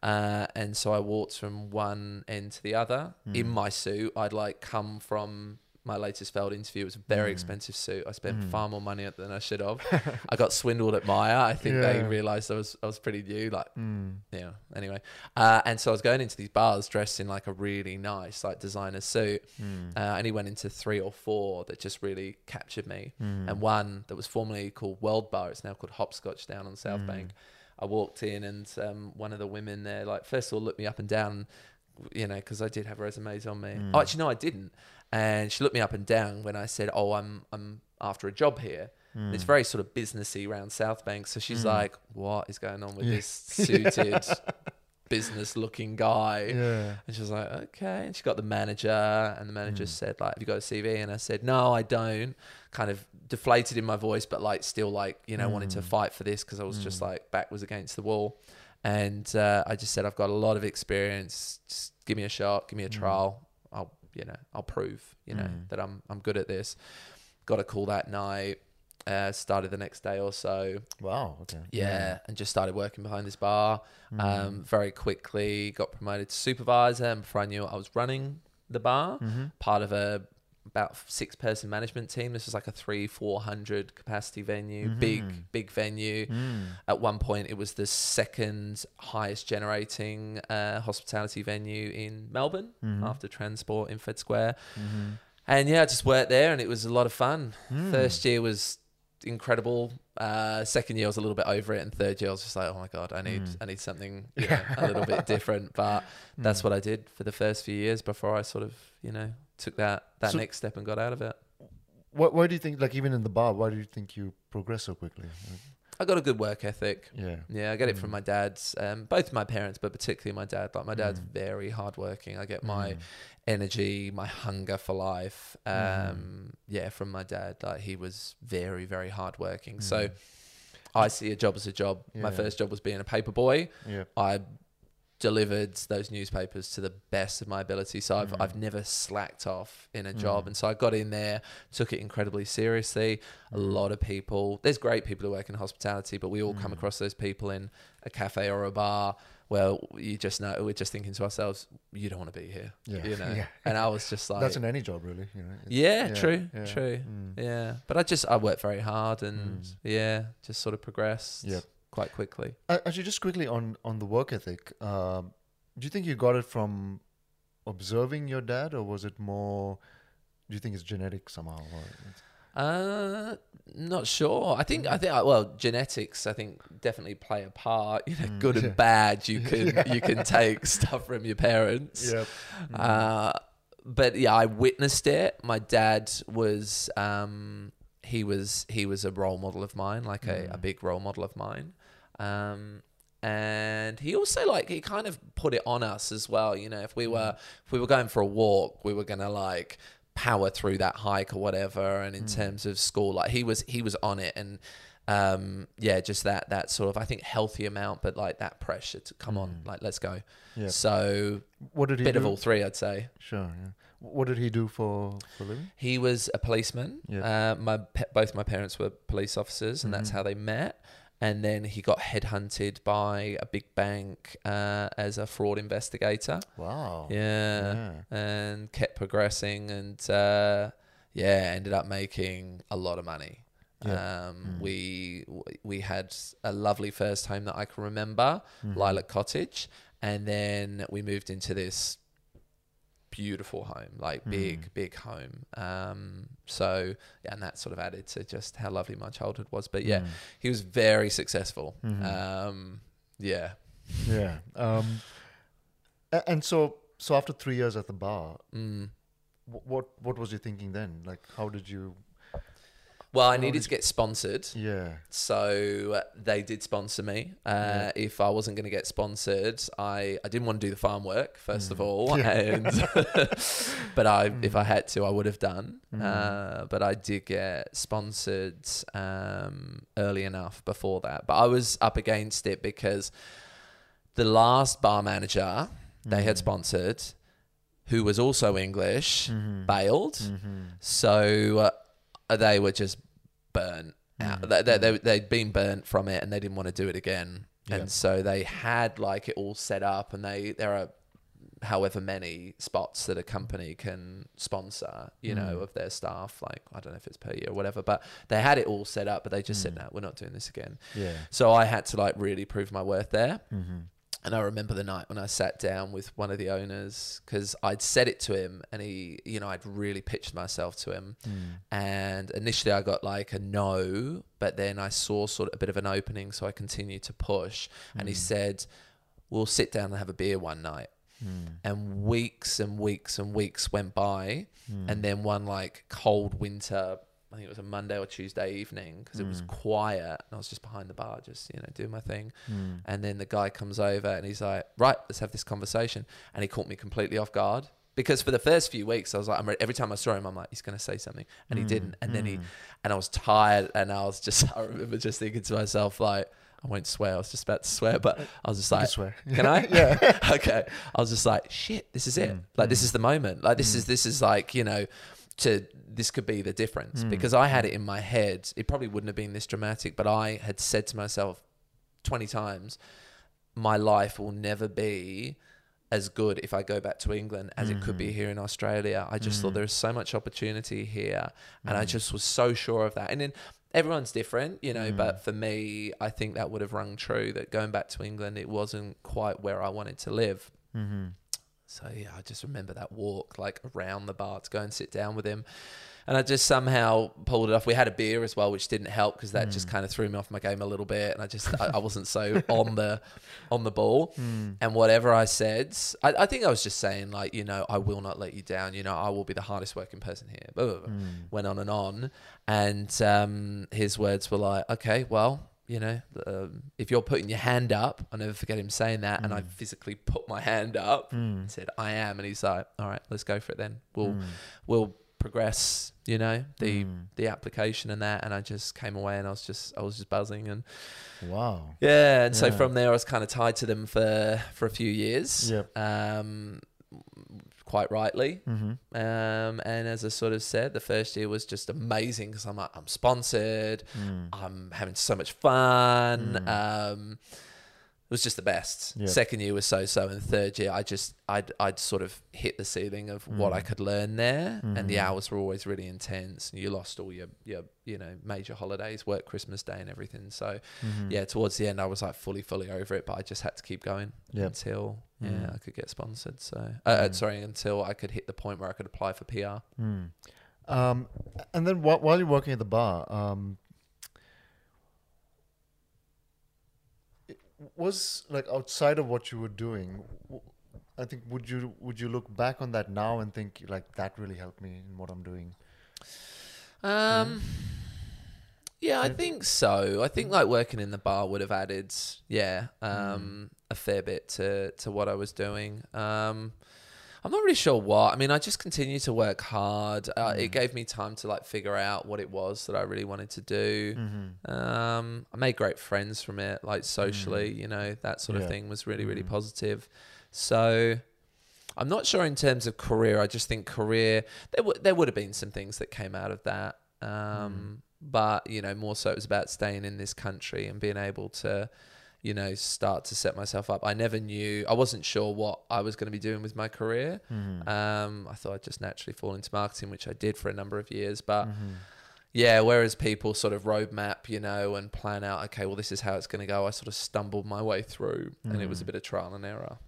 Uh, and so I walked from one end to the other in Hmm. my suit. I'd like come from my latest failed interview. It was a very Hmm. expensive suit. I spent far more money than I should have. I got swindled at Myer. I think they realized I was I was pretty new. Like, Mm. yeah. Anyway, uh, and so I was going into these bars dressed in like a really nice like designer suit. Hmm. Uh, I only went into three or four that just really captured me, Hmm. and one that was formerly called World Bar. It's now called Hopscotch down on Hmm. South Bank. I walked in, and um, one of the women there, like, first of all, looked me up and down, you know, because I did have resumes on me. Hmm. Oh, actually, no, I didn't. And she looked me up and down when I said, "Oh, I'm I'm after a job here." Hmm. It's very sort of businessy around South Bank. So she's like, "What is going on with Yeah. this suited, business-looking guy?" Yeah. And she was like, okay. And she got the manager, and the manager said, like, have you got a CV? And I said, no, I don't. Kind of deflated in my voice, but like still like, you know, wanted Hmm. to fight for this because I was just like back was against the wall. And uh, I just said, I've got a lot of experience. Just give me a shot, give me a Hmm. trial. I'll, you know, I'll prove, you know, that I'm I'm good at this. Got a call that night. Uh, started the next day or so. Wow. Okay. Yeah, and just started working behind this bar. Um, very quickly got promoted to supervisor, and before I knew it, I was running the bar, part of a about six person management team. This was like a three four hundred capacity venue, big mm-hmm. big venue. Mm. At one point, it was the second highest generating uh, hospitality venue in Melbourne mm-hmm. after Transport in Fed Square. Mm-hmm. And yeah, I just worked there, and it was a lot of fun. Mm. First year was incredible. Uh, second year I was a little bit over it, and third year I was just like, oh my god, I need mm. I need something you know, a little bit different. But that's what I did for the first few years before I sort of you know took that that So- next step and got out of it. Why, why do you think, like, even in the bar, why do you think you progress so quickly? I got a good work ethic. Yeah. Yeah, I get it from my dad's, um, both my parents, but particularly my dad. Like my dad's Mm. very hardworking. I get my energy, my hunger for life, um, yeah, from my dad. Like he was very, very hardworking. So I see a job as a job. My first job was being a paper boy. Yeah. I delivered those newspapers to the best of my ability. So I've, I've never slacked off in a job. And so I got in there, took it incredibly seriously. A lot of people, there's great people who work in hospitality, but we all come across those people in a cafe or a bar. Well, you just know, we're just thinking to ourselves, you don't want to be here. Yeah. You know? Yeah. And I was just like, That's in any job, really. You know. Yeah, yeah, true, yeah. true. Mm. Yeah. But I just, I worked very hard and Mm. yeah, just sort of progressed Yep. Quite quickly. Uh, Actually, just quickly on on the work ethic. Um, do you think you got it from observing your dad, or was it more? Do you think it's genetic somehow? Uh, not sure. I think I think uh, well, genetics I think definitely play a part. You know, good yeah. and bad. You can you can take stuff from your parents. Yep. Uh, but yeah, I witnessed it. My dad was um he was he was a role model of mine, like a, a big role model of mine. Um and he also like he kind of put it on us as well, you know, if we were if we were going for a walk, we were gonna like power through that hike or whatever and in terms of school like he was he was on it and um yeah just that that sort of i think healthy amount but like that pressure to come on like let's go Yeah. so What did he bit do? of all three i'd say Sure. Yeah. What did he do for for living? he was a policeman Yeah. uh, my both my parents were police officers and that's Mm-hmm. how they met and then he got headhunted by a big bank uh, as a fraud investigator Wow. yeah, Yeah. and kept progressing and uh, yeah ended up making a lot of money Yeah. um, we we had a lovely first home that I can remember Lilac Cottage and then we moved into this beautiful home like big big home um, so yeah, and that sort of added to just how lovely my childhood was but yeah he was very successful um, yeah Yeah. Um, and so so after three years at the bar, mm. what what was you thinking then? Like, how did you? Well I needed to get sponsored Yeah. So uh, they did sponsor me. Uh, If I wasn't going to get sponsored, I, I didn't want to do the farm work first of all, and but I if I had to, I would have done. Uh, but I did get sponsored um, early enough before that. But I was up against it because the last bar manager they had sponsored, who was also English, bailed. So uh, Uh, they were just burnt mm, out. They, they, they, they'd been burnt from it and they didn't want to do it again. Yeah. And so they had like it all set up and they, there are however many spots that a company can sponsor, you know, mm. of their staff. Like, I don't know if it's per year or whatever, but they had it all set up, but they just said, mm. no, we're not doing this again. Yeah. So I had to like really prove my worth there. Mm-hmm. And I remember the night when I sat down with one of the owners because I'd said it to him and he, you know, I'd really pitched myself to him. Hmm. And initially I got like a no, but then I saw sort of a bit of an opening. So I continued to push. And he hmm. said, We'll sit down and have a beer one night. Hmm. And weeks and weeks and weeks went by. And then one like cold winter, I think it was a Monday or Tuesday evening because it was mm. quiet. And I was just behind the bar, just, you know, doing my thing. Mm. And then the guy comes over and he's like, right, let's have this conversation. And he caught me completely off guard. Because for the first few weeks, I was like, every time I saw him, I'm like, he's going to say something. And he mm, didn't. And then he, and I was tired. And I was just, I remember just thinking to myself, like, I won't swear. I was just about to swear, but uh, I was just like, swear. can I? Yeah. okay. I was just like, shit, this is it. Like, this is the moment. Like, this is, this is like, you know, to this could be the difference hmm. because I had hmm. it in my head. It probably wouldn't have been this dramatic, but I had said to myself 20 times, my life will never be as good if I go back to England as it could be hmm. here in Australia. I just thought there's so much opportunity here. And I just was so sure of that. And then everyone's different, you know, but for me, I think that would have rung true that going back to England, it wasn't quite where I wanted to live. Mm-hmm. So yeah, I just remember that walk like around the bar to go and sit down with him. And I just somehow pulled it off. We had a beer as well, which didn't help because that just hmm. kind of threw me off my game a little bit, and I just I, I wasn't so on the on the ball. Hmm. And whatever I said, I, I think I was just saying like, you know, I will not let you down. You know, I will be the hardest working person here. Blah, blah, blah. Hmm. Went on and on, and um, his words were like, okay, well, you know, um, if you're putting your hand up, I'll never forget him saying that. And I physically put my hand up and said, I am. And he's like, all right, let's go for it then. We'll, we'll progress, you know, the, the application and that. And I just came away and I was just, I was just buzzing and Wow. yeah. And so from there, I was kind of tied to them for, for a few years. Yep. Um, quite rightly. Mm-hmm. Um, and as I sort of said, the first year was just amazing because I'm like, I'm sponsored, Mm. I'm having so much fun. Um, it was just the best. Yeah. Second year was so so, and third year I just I'd I'd sort of hit the ceiling of what I could learn there, and the hours were always really intense. And you lost all your your you know major holidays, work Christmas Day and everything. So yeah, towards the end I was like fully fully over it, but I just had to keep going Yep. until yeah Mm. I could get sponsored. So uh, uh, sorry, until I could hit the point where I could apply for PR. Mm. Um, and then wh- while you're working at the bar, um, was like outside of what you were doing. i think would you would you look back on that now and think like that really helped me in what I'm doing? Um, yeah, I think so. I think like working in the bar would have added, yeah, um, a fair bit to to what I was doing. Um, I'm not really sure what. I mean, I just continued to work hard. Uh, It gave me time to like figure out what it was that I really wanted to do. Um, I made great friends from it, like socially, you know, that sort of thing was really, really positive. So I'm not sure in terms of career. I just think career there w- there would have been some things that came out of that. Um, But you know, more so it was about staying in this country and being able to, you know, start to set myself up. I never knew. I wasn't sure what I was going to be doing with my career. Um, I thought I'd just naturally fall into marketing, which I did for a number of years. But yeah, whereas people sort of roadmap, you know, and plan out, okay, well, this is how it's going to go. I sort of stumbled my way through, and it was a bit of trial and error.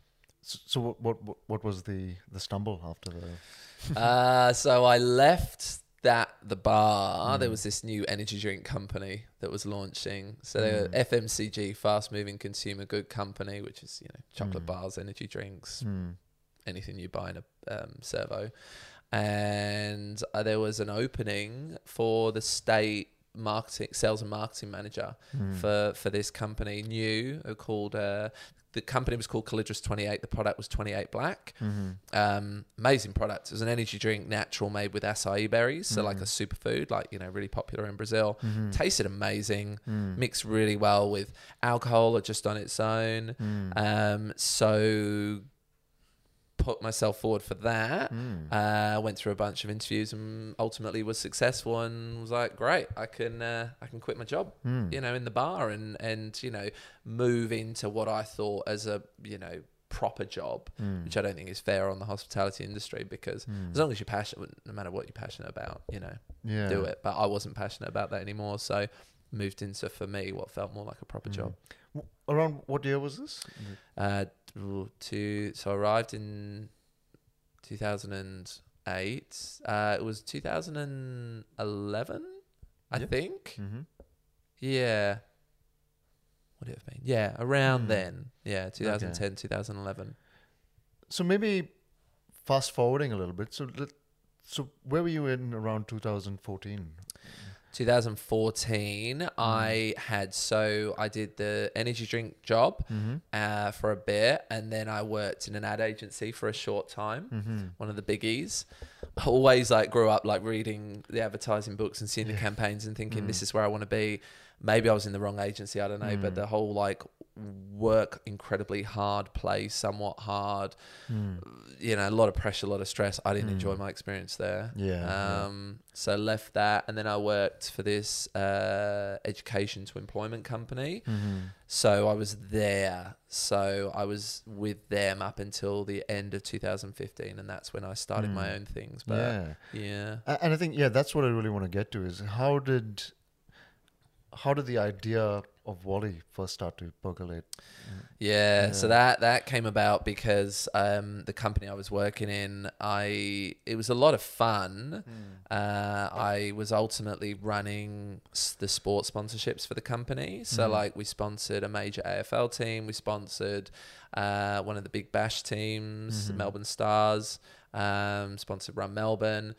So, so what, what what what was the the stumble after the? uh, so I left that the bar. There was this new energy drink company that was launching. So they were FMCG, fast moving consumer good company, which is you know chocolate bars, energy drinks, Mm. anything you buy in a um, servo. And uh, there was an opening for the state marketing, sales and marketing manager for for this company, new uh, called. Uh, the company was called Calidris 28. The product was 28 Black. Mm-hmm. Um, amazing product. It was an energy drink, natural, made with acai berries, so like a mm. superfood, like you know, really popular in Brazil. Mm-hmm. Tasted amazing, mm. mixed really well with alcohol or just on its own. Mm. Um, so put myself forward for that. Hmm. Uh, went through a bunch of interviews and ultimately was successful and was like, great, I can uh, I can quit my job, hmm. you know, in the bar and and you know move into what I thought as a you know proper job, hmm. which I don't think is fair on the hospitality industry because as long as you're passionate, no matter what you're passionate about, you know, Yeah. do it. But I wasn't passionate about that anymore, so moved into for me what felt more like a proper job. Around what year was this? Uh, to so I arrived in 2008. Uh, it was 2011, I Yeah. think. Mm-hmm. Yeah. Would it have been? Yeah, around Hmm. then. Yeah, 2010, 2011. So maybe fast forwarding a little bit. So let, so where were you in around 2014? 2014, Hmm. I had so I did the energy drink job Mm-hmm. uh, for a bit, and then I worked in an ad agency for a short time, Mm-hmm. one of the biggies. I always like grew up like reading the advertising books and seeing the campaigns and thinking Mm. this is where I want to be. Maybe I was in the wrong agency, I don't know, but Mm. the whole like work incredibly hard, play somewhat hard. You know, a lot of pressure, a lot of stress. I didn't enjoy my experience there. Yeah, yeah. Um, so left that, and then I worked for this uh, education to employment company. Mm-hmm. So I was there. So I was with them up until the end of 2015, and that's when I started my Mm. own things. But yeah. yeah. And I think yeah, that's what I really want to get to is how did how did the idea of Vollie first start to percolate? Yeah, so that that came about because um, the company I was working in, I it was a lot of fun. Uh, I was ultimately running the sports sponsorships for the company. So Mhm. like we sponsored a major AFL team, we sponsored uh, one of the Big Bash teams, the Mhm. Melbourne Stars, um, sponsored Run Melbourne,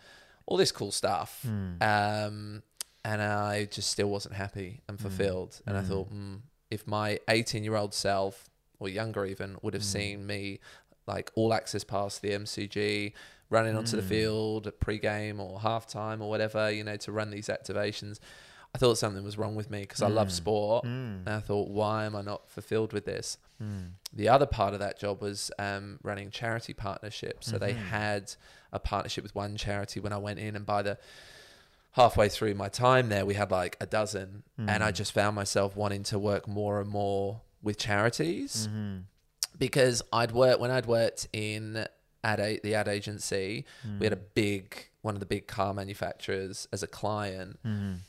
all this cool stuff. Hmm. Um, and I just still wasn't happy and fulfilled. And I Mm. thought, mm, if my 18 year old self, or younger even, would have Mm. seen me like all access past the MCG, running onto the Mm. field at pre-game or halftime or whatever, you know, to run these activations, I thought something was wrong with me because I love Mm. sport. Mm. And I thought, why am I not fulfilled with this? Mm. The other part of that job was um, running charity partnerships. So they Mhm. had a partnership with one charity when I went in, and by the halfway through my time there, we had like a dozen, and I Mm. just found myself wanting to work more and more with charities Mhm. because I'd worked when I'd worked in ad a- the ad agency. We had a Mm. big one of the big car manufacturers as a client, Mhm.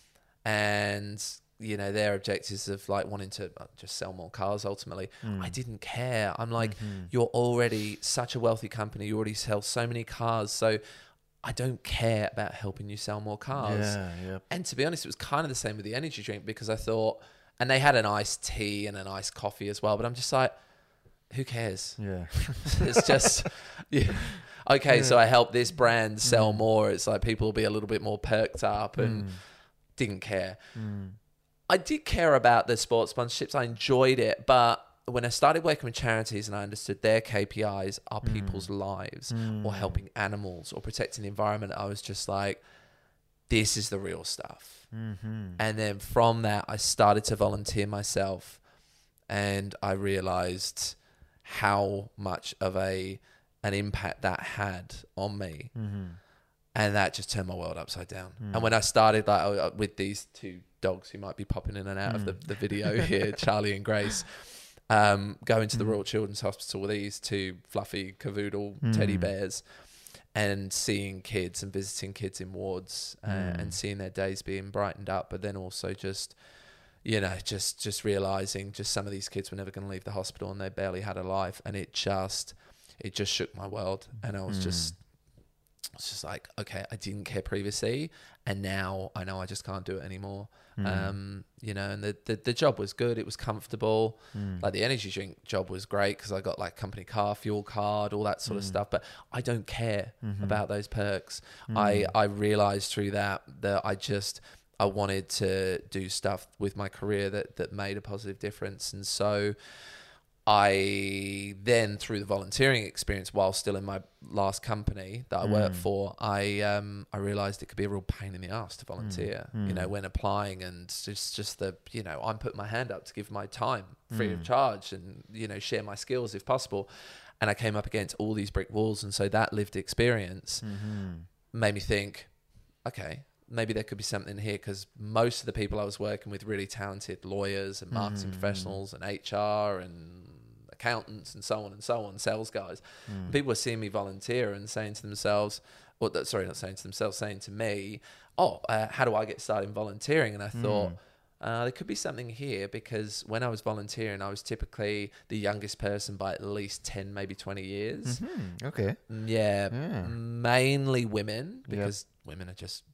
and you know their objectives of like wanting to uh, just sell more cars ultimately. Mm. I didn't care. I'm like, Mhm. you're already such a wealthy company. You already sell so many cars. So I don't care about helping you sell more cars. Yeah, yeah. And to be honest, it was kind of the same with the energy drink because I thought, and they had an iced tea and an iced coffee as well. But I'm just like, who cares? Yeah. It's just, yeah. okay, so I help this brand sell Mm. more. It's like people will be a little bit more perked up and Mm. didn't care. Mm. I did care about the sports sponsorships. I enjoyed it, but when I started working with charities and I understood their KPIs are Mm. people's lives or Mm. helping animals or protecting the environment, I was just like, this is the real stuff. Mhm. And then from that, I started to volunteer myself, and I realized how much of a an impact that had on me Mhm. and that just turned my world upside down. Mm. And when I started like with these two dogs who might be popping in and out of the, Mm. the video here, Charlie and Grace, um, going to the Mm. Royal Children's Hospital with these two fluffy cavoodle teddy Mm. bears and seeing kids and visiting kids in wards uh, Mm. and seeing their days being brightened up, but then also just you know just just realizing just some of these kids were never going to leave the hospital and they barely had a life and it just it just shook my world and I was Mm. just it's just like okay i didn't care previously and now i know i just can't do it anymore Mm. um you know and the, the the job was good it was comfortable Mm. like the energy drink job was great because i got like company car fuel card all that sort of Mm. stuff but i don't care Mhm. about those perks Mm. i i realized through that that i just i wanted to do stuff with my career that that made a positive difference and so I then, through the volunteering experience, while still in my last company that I worked Mm. for, I um, I realised it could be a real pain in the ass to volunteer. You know, Mm. when applying and just just the you know I'm putting my hand up to give my time free of Mm. charge and you know share my skills if possible. And I came up against all these brick walls, and so that lived experience Mhm. made me think, okay, maybe there could be something here because most of the people I was working with really talented lawyers and marketing Mhm. professionals and HR and accountants and so on and so on, sales guys. Mm. People were seeing me volunteer and saying to themselves, or that, sorry, not saying to themselves, saying to me, "Oh, uh, how do I get started in volunteering?" And I thought. Mm. Uh, there could be something here because when I was volunteering, I was typically the youngest person by at least 10, maybe 20 years. Mhm. Okay. Mm, Yeah, Yeah. mainly women Yep. because women are just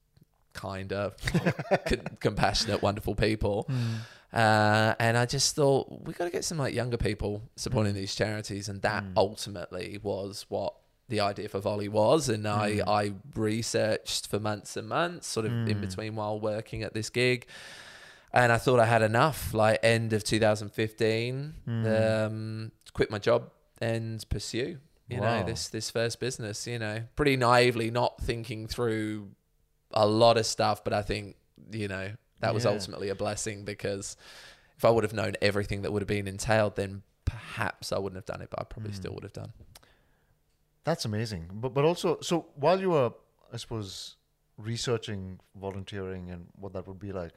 kinder, con- compassionate, wonderful people. Mm. Uh, and I just thought we got to get some like younger people supporting Mm. these charities, and that Mm. ultimately was what the idea for Vollie was. And I Mm. I researched for months and months, sort of in Mm. between while working at this gig. And I thought I had enough. Like end of 2015, Mm. um, quit my job and pursue you Wow. know this this first business you know pretty naively not thinking through a lot of stuff but i think you know that was Yeah. ultimately a blessing because if I would have known everything that would have been entailed, then perhaps I wouldn't have done it, but I probably Mm. still would have done. That's amazing. But but also, so while you were, I suppose, researching volunteering and what that would be like,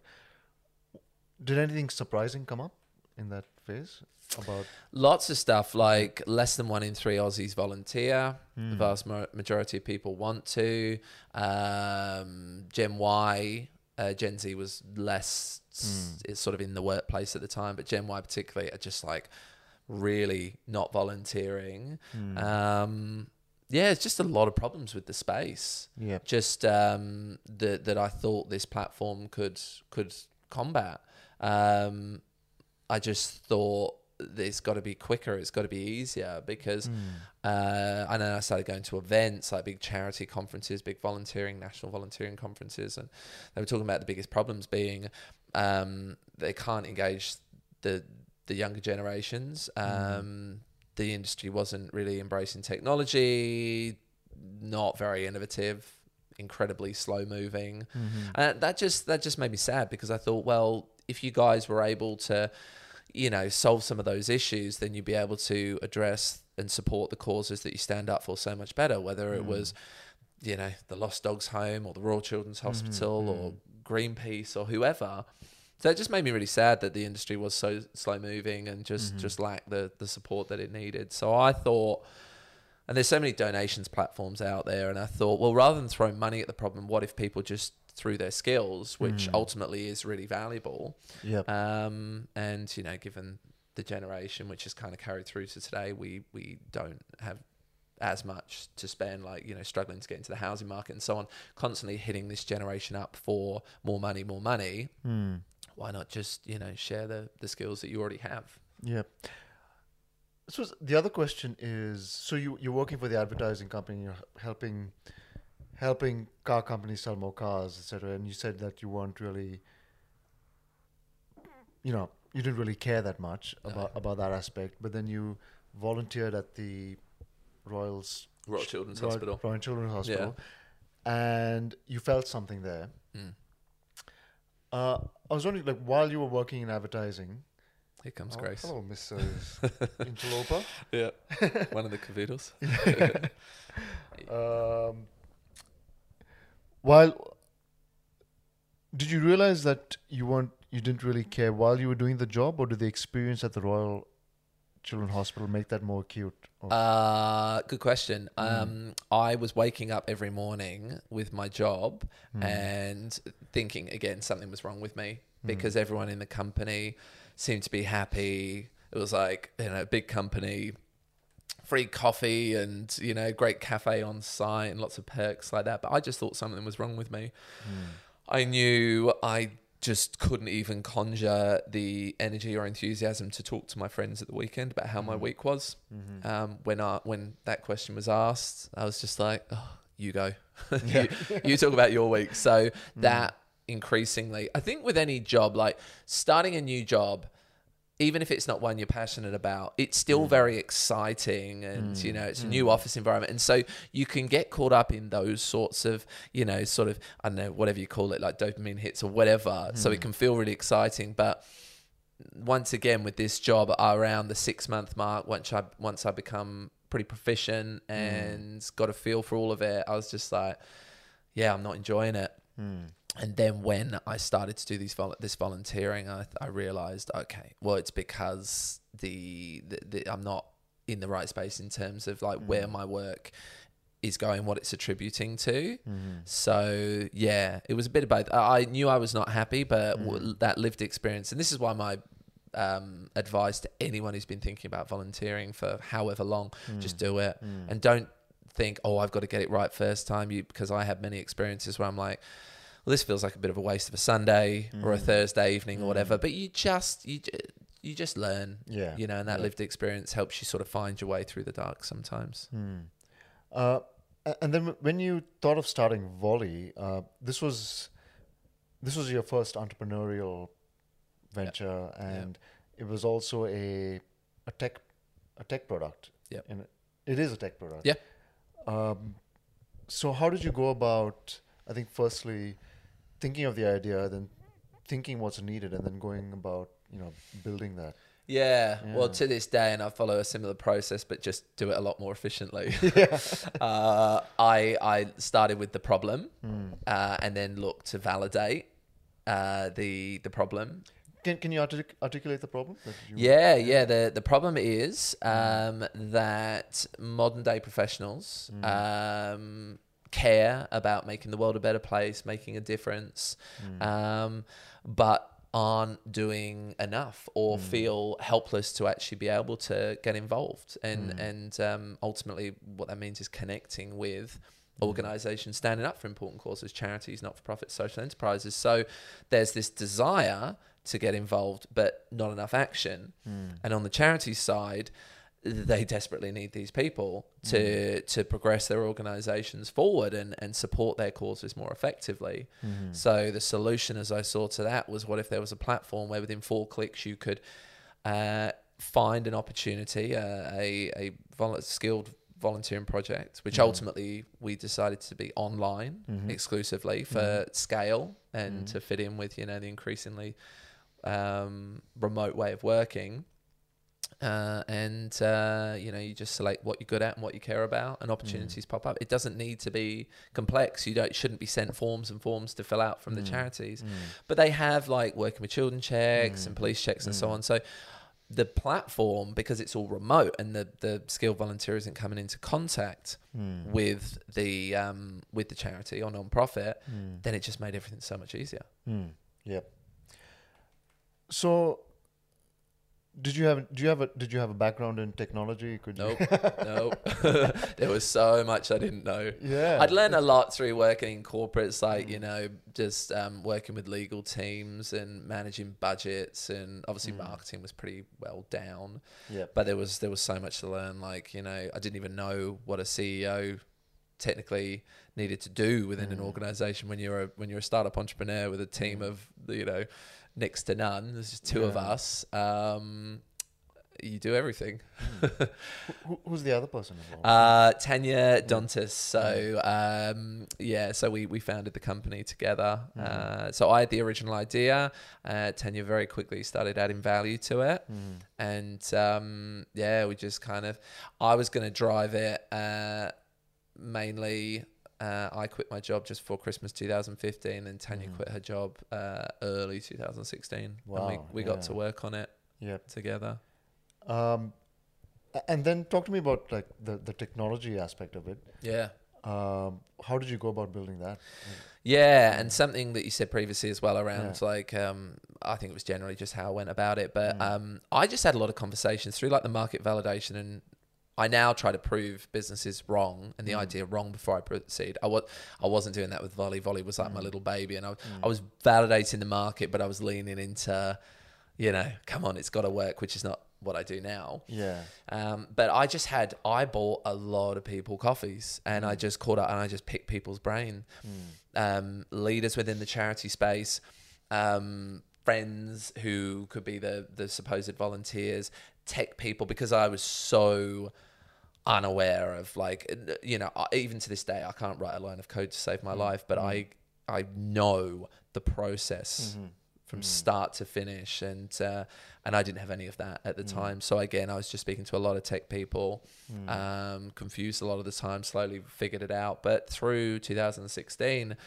did anything surprising come up in that phase about? Lots of stuff like less than one in three Aussies volunteer. Hmm. The vast majority of people want to. Um, Gen Y, uh, Gen Z was less it's sort of in the workplace at the time, but Gen Y particularly are just like really not volunteering. Hmm. Um, yeah, it's just a lot of problems with the space. Yeah. Just um, that that I thought this platform could could combat. Um, I just thought it's got to be quicker. It's got to be easier because uh, and then I started going to events like big charity conferences, big volunteering, national volunteering conferences, and they were talking about the biggest problems being um, they can't engage the the younger generations. Um, The industry wasn't really embracing technology, not very innovative, incredibly slow moving, and that just that just made me sad because I thought, well, if you guys were able to you know, solve some of those issues, then you'd be able to address and support the causes that you stand up for so much better. Whether it was, mm. you know, the Lost Dogs Home or the Royal Children's mm-hmm, Hospital or mm. Greenpeace or whoever. So it just made me really sad that the industry was so slow moving and just mm-hmm. just lacked the the support that it needed. So I thought. And there's so many donations platforms out there, and I thought, well, rather than throw money at the problem, what if people just threw their skills, which ultimately is really valuable, Yep. um, and you know, given the generation which is kind of carried through to today, we we don't have as much to spend, like you know, struggling to get into the housing market and so on. Constantly hitting this generation up for more money, more money. Hmm. Why not just you know share the the skills that you already have? Yep. So the other question is: so you you're working for the advertising company, you're helping helping car companies sell more cars, etc. And you said that you weren't really, you know, you didn't really care that much No. about about that aspect. But then you volunteered at the Royals Royal Children's Royal, Hospital. Royal Children's Hospital, yeah. and you felt something there. Mm. Uh, I was wondering, like, while you were working in advertising, Here comes oh, Grace. Hello, Mrs. Interloper. Yeah, one of the cavoodles. Um, while did you realize that you weren't, you didn't really care while you were doing the job, or did the experience at the Royal Children's Hospital make that more acute? Uh, good question. Um, I was waking up every morning with my job and thinking again something was wrong with me because everyone in the company seemed to be happy. It was like you know, a big company, free coffee and you know, great cafe on site and lots of perks like that. But I just thought something was wrong with me. Hmm. I knew I just couldn't even conjure the energy or enthusiasm to talk to my friends at the weekend about how my hmm. week was. Mm-hmm. Um, when I when that question was asked, I was just like, oh, "You go, you, you talk about your week." So hmm. that increasingly, I think with any job, like starting a new job, even if it's not one you're passionate about, it's still mm. very exciting and, you mm. know, it's a new mm. office environment. And so you can get caught up in those sorts of, you know, sort of, I don't know, whatever you call it, like dopamine hits or whatever. So it can feel really exciting. But once again, with this job around the six month mark, once I, once I become pretty proficient and got a feel for all of it, I was just like, yeah, I'm not enjoying it. And then when I started to do these vol- this volunteering, I, I realized, okay, well, it's because the, the, the I'm not in the right space in terms of like where mm. my work is going, what it's attributing to. Mm-hmm. So yeah, it was a bit of both. I I knew I was not happy, but w- mm. that lived experience, and this is why my um, advice to anyone who's been thinking about volunteering for however long, mm. just do it, and don't think, oh, I've got to get it right first time. You because I had many experiences where I'm like, well, this feels like a bit of a waste of a Sunday or a Thursday evening or whatever. But you just you you just learn, Yeah, you know, and that yeah. lived experience helps you sort of find your way through the dark sometimes. Uh, and then when you thought of starting Vollie, uh, this was this was your first entrepreneurial venture, and it was also a a tech a tech product. Yep. and it is a tech product. Yeah. Um, so how did you go about? I think firstly thinking of the idea, then thinking what's needed, and then going about you know building that? Yeah. Well, to this day, and I follow a similar process, but just do it a lot more efficiently. uh, I I started with the problem, Hmm. uh, and then looked to validate uh, the the problem. Can Can you artic- articulate the problem? Yeah, yeah. The the problem is um, that modern day professionals um, care about making the world a better place, making a difference, mm. um, but aren't doing enough or mm. feel helpless to actually be able to get involved. And mm. and um, ultimately, what that means is connecting with organizations standing up for important causes, charities, not for profit, social enterprises. So there's this desire to get involved, but not enough action. And on the charity side, they desperately need these people to to progress their organizations forward and, and support their causes more effectively. So the solution, as I saw to that, was what if there was a platform where within four clicks you could uh, find an opportunity, uh, a a vol- skilled volunteering project, which ultimately we decided to be online exclusively for scale and to fit in with you know the increasingly um, remote way of working. Uh, and uh, you know you just select what you're good at and what you care about and opportunities mm. pop up. It doesn't need to be complex. You don't shouldn't be sent forms and forms to fill out from the mm. charities. Mm. But they have like working with children checks and police checks and so on. So the platform because it's all remote and the the skilled volunteer isn't coming into contact with the um with the charity or non-profit then it just made everything so much easier. Yep. So, did you have do you have a did you have a background in technology? Could you? Nope, nope. there was so much I didn't know. Yeah. I'd learned a lot through working in corporates, like mm. you know, just um, working with legal teams and managing budgets, and obviously mm. marketing was pretty well down. Yep. But there was there was so much to learn. Like you know, I didn't even know what a CEO technically needed to do within an mm. organization when you're a when you're a startup entrepreneur with a team of you know next to none. There's just two of us. Um, you do everything. Who, who's the other person involved? Uh, Tanya Dontis. So um, yeah, so we, we founded the company together. Uh, so I had the original idea. Uh, Tanya very quickly started adding value to it, and um, yeah, we just kind of. I was going to drive it uh, mainly. Uh, I quit my job just before Christmas 2015, and Tanya quit her job uh, early 2016. and we, Wow, we got yeah. to work on it yep. together. Um, and then talk to me about like the the technology aspect of it. Yeah. Um, how did you go about building that? Yeah, and something that you said previously as well around like um, I think it was generally just how I went about it, but um, I just had a lot of conversations through like the market validation, and I now try to prove businesses wrong and the idea wrong before I proceed. I was I wasn't doing that with Vollie. Vollie was like my little baby, and I I was validating the market, but I was leaning into, you know, come on, it's got to work, which is not what I do now. Yeah. Um, but I just had I bought a lot of people coffees, and I just caught up and I just picked people's brain, um, leaders within the charity space, um, friends who could be the the supposed volunteers, tech people, because I was so unaware of like you know even to this day I can't write a line of code to save my mm. life, but mm. I I know the process mm-hmm. From start to finish and uh, and I didn't have any of that at the time. So again I was just speaking to a lot of tech people um, confused a lot of the time slowly figured it out. But through 2016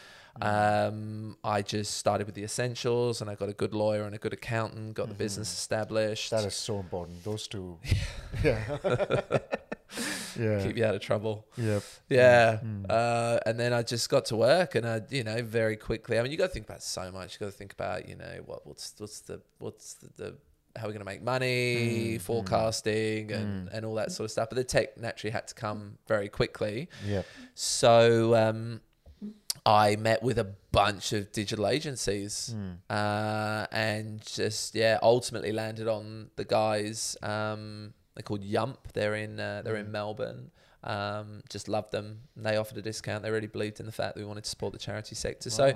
um, I just started with the essentials and I got a good lawyer and a good accountant got the business established. That is so important. Those two. yeah. yeah. keep you out of trouble Yep. Yeah. Uh, and then I just got to work and I, you know, very quickly, I mean, you got to think about so much. You got to think about, you know, what, what's, what's the, what's the, the how we're going to make money, forecasting and, and all that sort of stuff. But the tech naturally had to come very quickly. Yep. So, um, I met with a bunch of digital agencies uh, and just yeah, ultimately landed on the guys. Um, they're called Yump. They're in uh, they're in Melbourne. Um, just loved them. They offered a discount. They really believed in the fact that we wanted to support the charity sector. So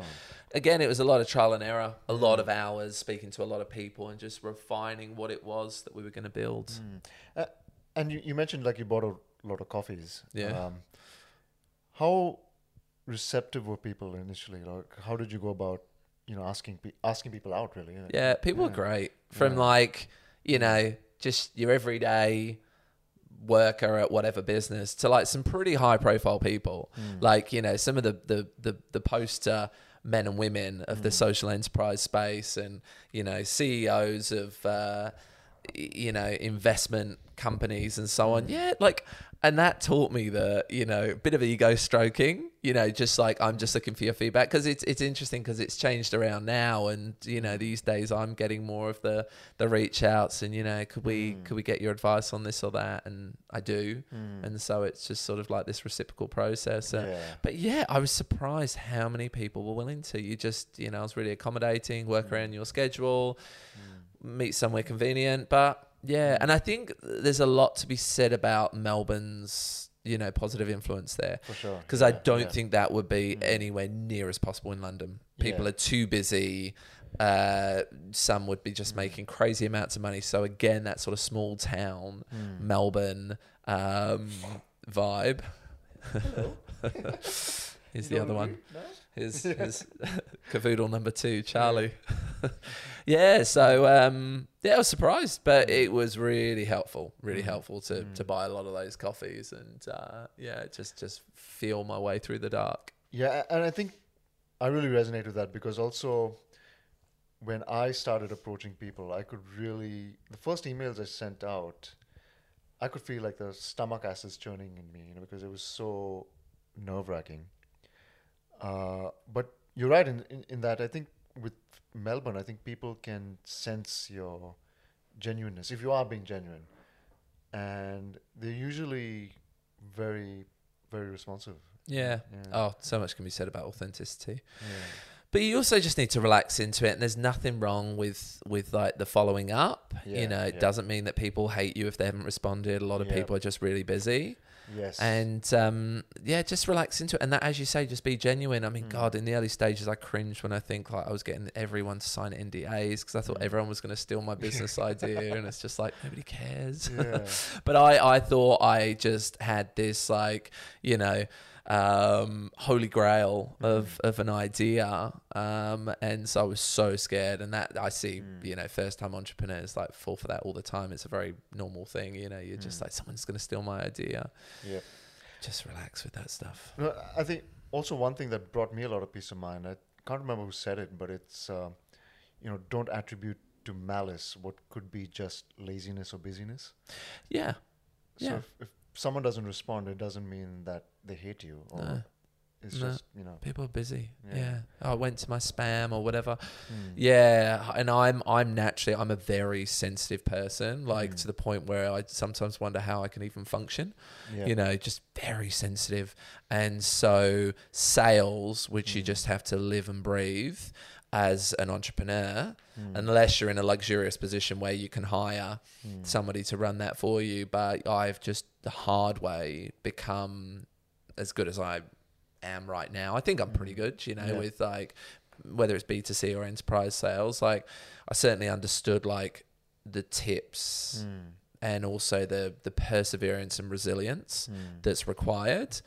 again, it was a lot of trial and error, a lot of hours speaking to a lot of people and just refining what it was that we were going to build. Uh, and you, you mentioned like you bought a lot of coffees. Yeah. Um, how receptive were people initially? Like, how did you go about you know asking pe- asking people out really. Yeah, people were great. From like, you know, just your everyday worker at whatever business to like some pretty high profile people. Like, you know, some of the the the, the poster men and women of the social enterprise space and, you know, CEOs of uh you know, investment companies and so on. Mm. Yeah, like and that taught me that, you know, a bit of ego stroking, you know, just like I'm just looking for your feedback because it's it's interesting because it's changed around now and you know, these days I'm getting more of the the reach outs and you know, could we mm. could we get your advice on this or that and I do. Mm. And so it's just sort of like this reciprocal process. Yeah. But yeah, I was surprised how many people were willing to. You just, you know, I was really accommodating, work around your schedule, meet somewhere convenient. But yeah, and I think there's a lot to be said about Melbourne's, you know, positive influence there. For sure. Because I don't yeah. think that would be anywhere near as possible in London. People Yeah. are too busy. Uh, some would be just making crazy amounts of money. So again, that sort of small town Melbourne um, vibe. Here's the other one. Here's, here's cavoodle number two, Charlie. yeah, so um, yeah, I was surprised, but it was really helpful, really helpful to, to buy a lot of those coffees and uh, yeah, just just feel my way through the dark. Yeah, and I think I really resonate with that because also when I started approaching people, I could really the first emails I sent out, I could feel like the stomach acids churning in me, you know, because it was so nerve wracking. Uh, but you're right in, in in that I think with Melbourne, I think people can sense your genuineness if you are being genuine, and they're usually very very responsive. Yeah. Yeah. Oh, so much can be said about authenticity. Yeah. But you also just need to relax into it, and there's nothing wrong with with like the following up. Yeah, you know, it doesn't mean that people hate you if they haven't responded. A lot of people are just really busy, Yes. and um, yeah, just relax into it. And that, as you say, just be genuine. I mean, God, in the early stages, I cringed when I think like I was getting everyone to sign NDAs because I thought Hmm. everyone was going to steal my business idea, and it's just like nobody cares. yeah. but I, I thought I just had this like you know um holy grail of of an idea um and so I was so scared and that I see you know first time entrepreneurs like fall for that all the time it's a very normal thing you know you're just like someone's going to steal my idea Yeah. just relax with that stuff I think also one thing that brought me a lot of peace of mind. I can't remember who said it, but it's uh, you know don't attribute to malice what could be just laziness or busyness. yeah So Yeah. if, if someone doesn't respond, it doesn't mean that they hate you or No. it's No. just you know. people are busy yeah, Yeah. Oh, I went to my spam or whatever mm, Yeah, and I'm I'm naturally I'm a very sensitive person, like Mm. to the point where I sometimes wonder how I can even function. Yeah. You know, just very sensitive. And so sales, which you Mm. just have to live and breathe as an entrepreneur, Mm. unless you're in a luxurious position where you can hire Mm. somebody to run that for you. But I've just the hard way become as good as I am right now. I think I'm pretty good, you know, Yeah. with like whether it's B2C or enterprise sales. Like I certainly understood like the tips Mm. and also the the perseverance and resilience Mm. that's required.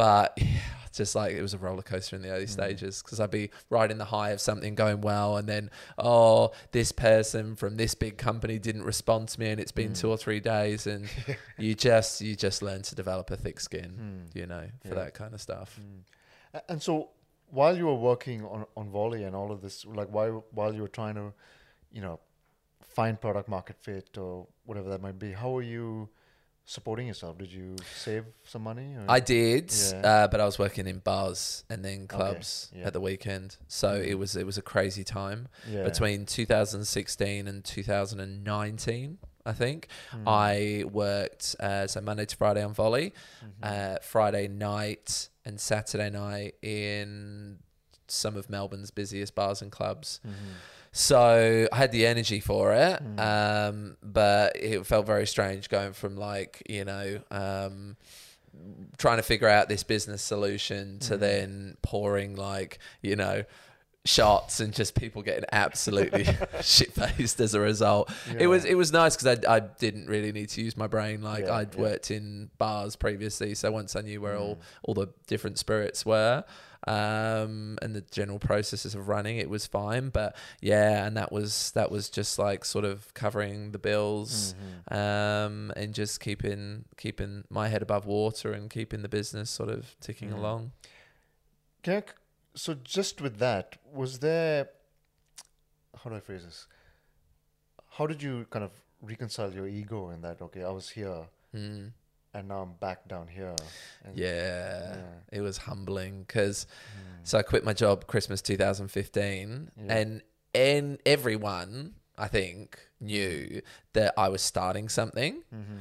But yeah, just like it was a roller coaster in the early Mm. stages because I'd be in the high of something going well, and then oh, this person from this big company didn't respond to me, and it's been Mm. two or three days, and you just you just learn to develop a thick skin, Mm. you know, for Yeah. that kind of stuff. Mm. And so while you were working on on Vollie and all of this, like while while you were trying to, you know, find product market fit or whatever that might be, how are you supporting yourself? Did you save some money? Or? I did, Yeah. uh, but I was working in bars and then clubs yeah. at the weekend, so Mm. it was it was a crazy time. yeah. between 2016 and 2019 i think Mm. i worked uh, so monday to friday on Vollie Mhm. uh, friday night and saturday night in some of melbourne's busiest bars and clubs Mhm. So i had the energy for it Mm. um, but it felt very strange going from like you know um, trying to figure out this business solution to Mm. then pouring like you know shots and just people getting absolutely shit faced as a result. It was it was nice because I I didn't really need to use my brain. Like Yeah, I'd yeah. worked in bars previously, so once I knew where all Mm. all the different spirits were. Um, and the general processes of running it was fine, but yeah, and that was that was just like sort of covering the bills, Mhm. um, and just keeping keeping my head above water and keeping the business sort of ticking Mm. along. Can I, so just with that, was there? How do I phrase this? How did you kind of reconcile your ego in that? Okay, I was here, Mm. And now I'm back down here. Yeah, Yeah. it was humbling because Mm. so I quit my job Christmas 2015, Yeah. and and everyone I think knew that I was starting something. Mhm.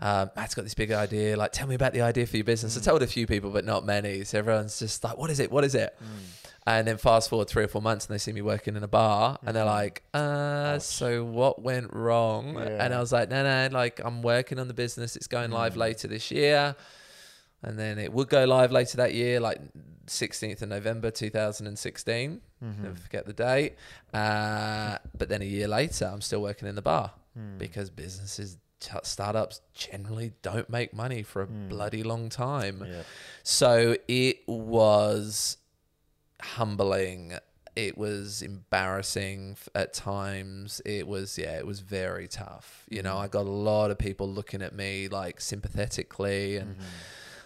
Um, Matt's got this big idea. Like, tell me about the idea for your business. I told a few people, but not many. So everyone's just like, "What is it? What is it?" Mm. And then fast forward three or four months, and they see me working in a bar, and they're Mhm. like, "Uh, Ouch. so what went wrong?" Yeah. And I was like, "No, no, like I'm working on the business. It's going live Mm. later this year." And then it would go live later that year, like 16th of November 2016. Mhm. Never forget the date. Uh, but then a year later, I'm still working in the bar Mm. because businesses, t- startups generally don't make money for a Mm. bloody long time. Yeah. So it was humbling. It was embarrassing at times. It was, yeah, it was very tough. You know, Mhm. I got a lot of people looking at me like sympathetically and Mhm.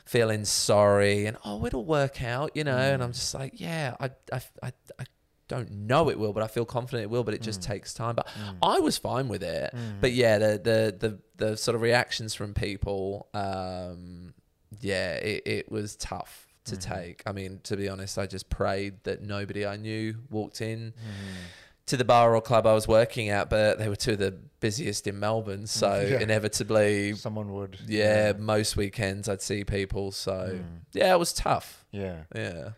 feeling sorry and, oh, it'll work out, you know. And Mm. I'm just like, yeah, I, I, I, I don't know it will, but I feel confident it will, but it just Mm. takes time. But Mm. I was fine with it. Mm. But yeah, the the the, the sort of reactions from people, um, yeah, it, it was tough to Mhm. take. I mean, to be honest, I just prayed that nobody I knew walked in Mhm. to the bar or club I was working at, but they were two of the busiest in Melbourne, so Yeah. inevitably, Someone would. yeah, most weekends I'd see people. So Mm. yeah, it was tough. Yeah. Yeah.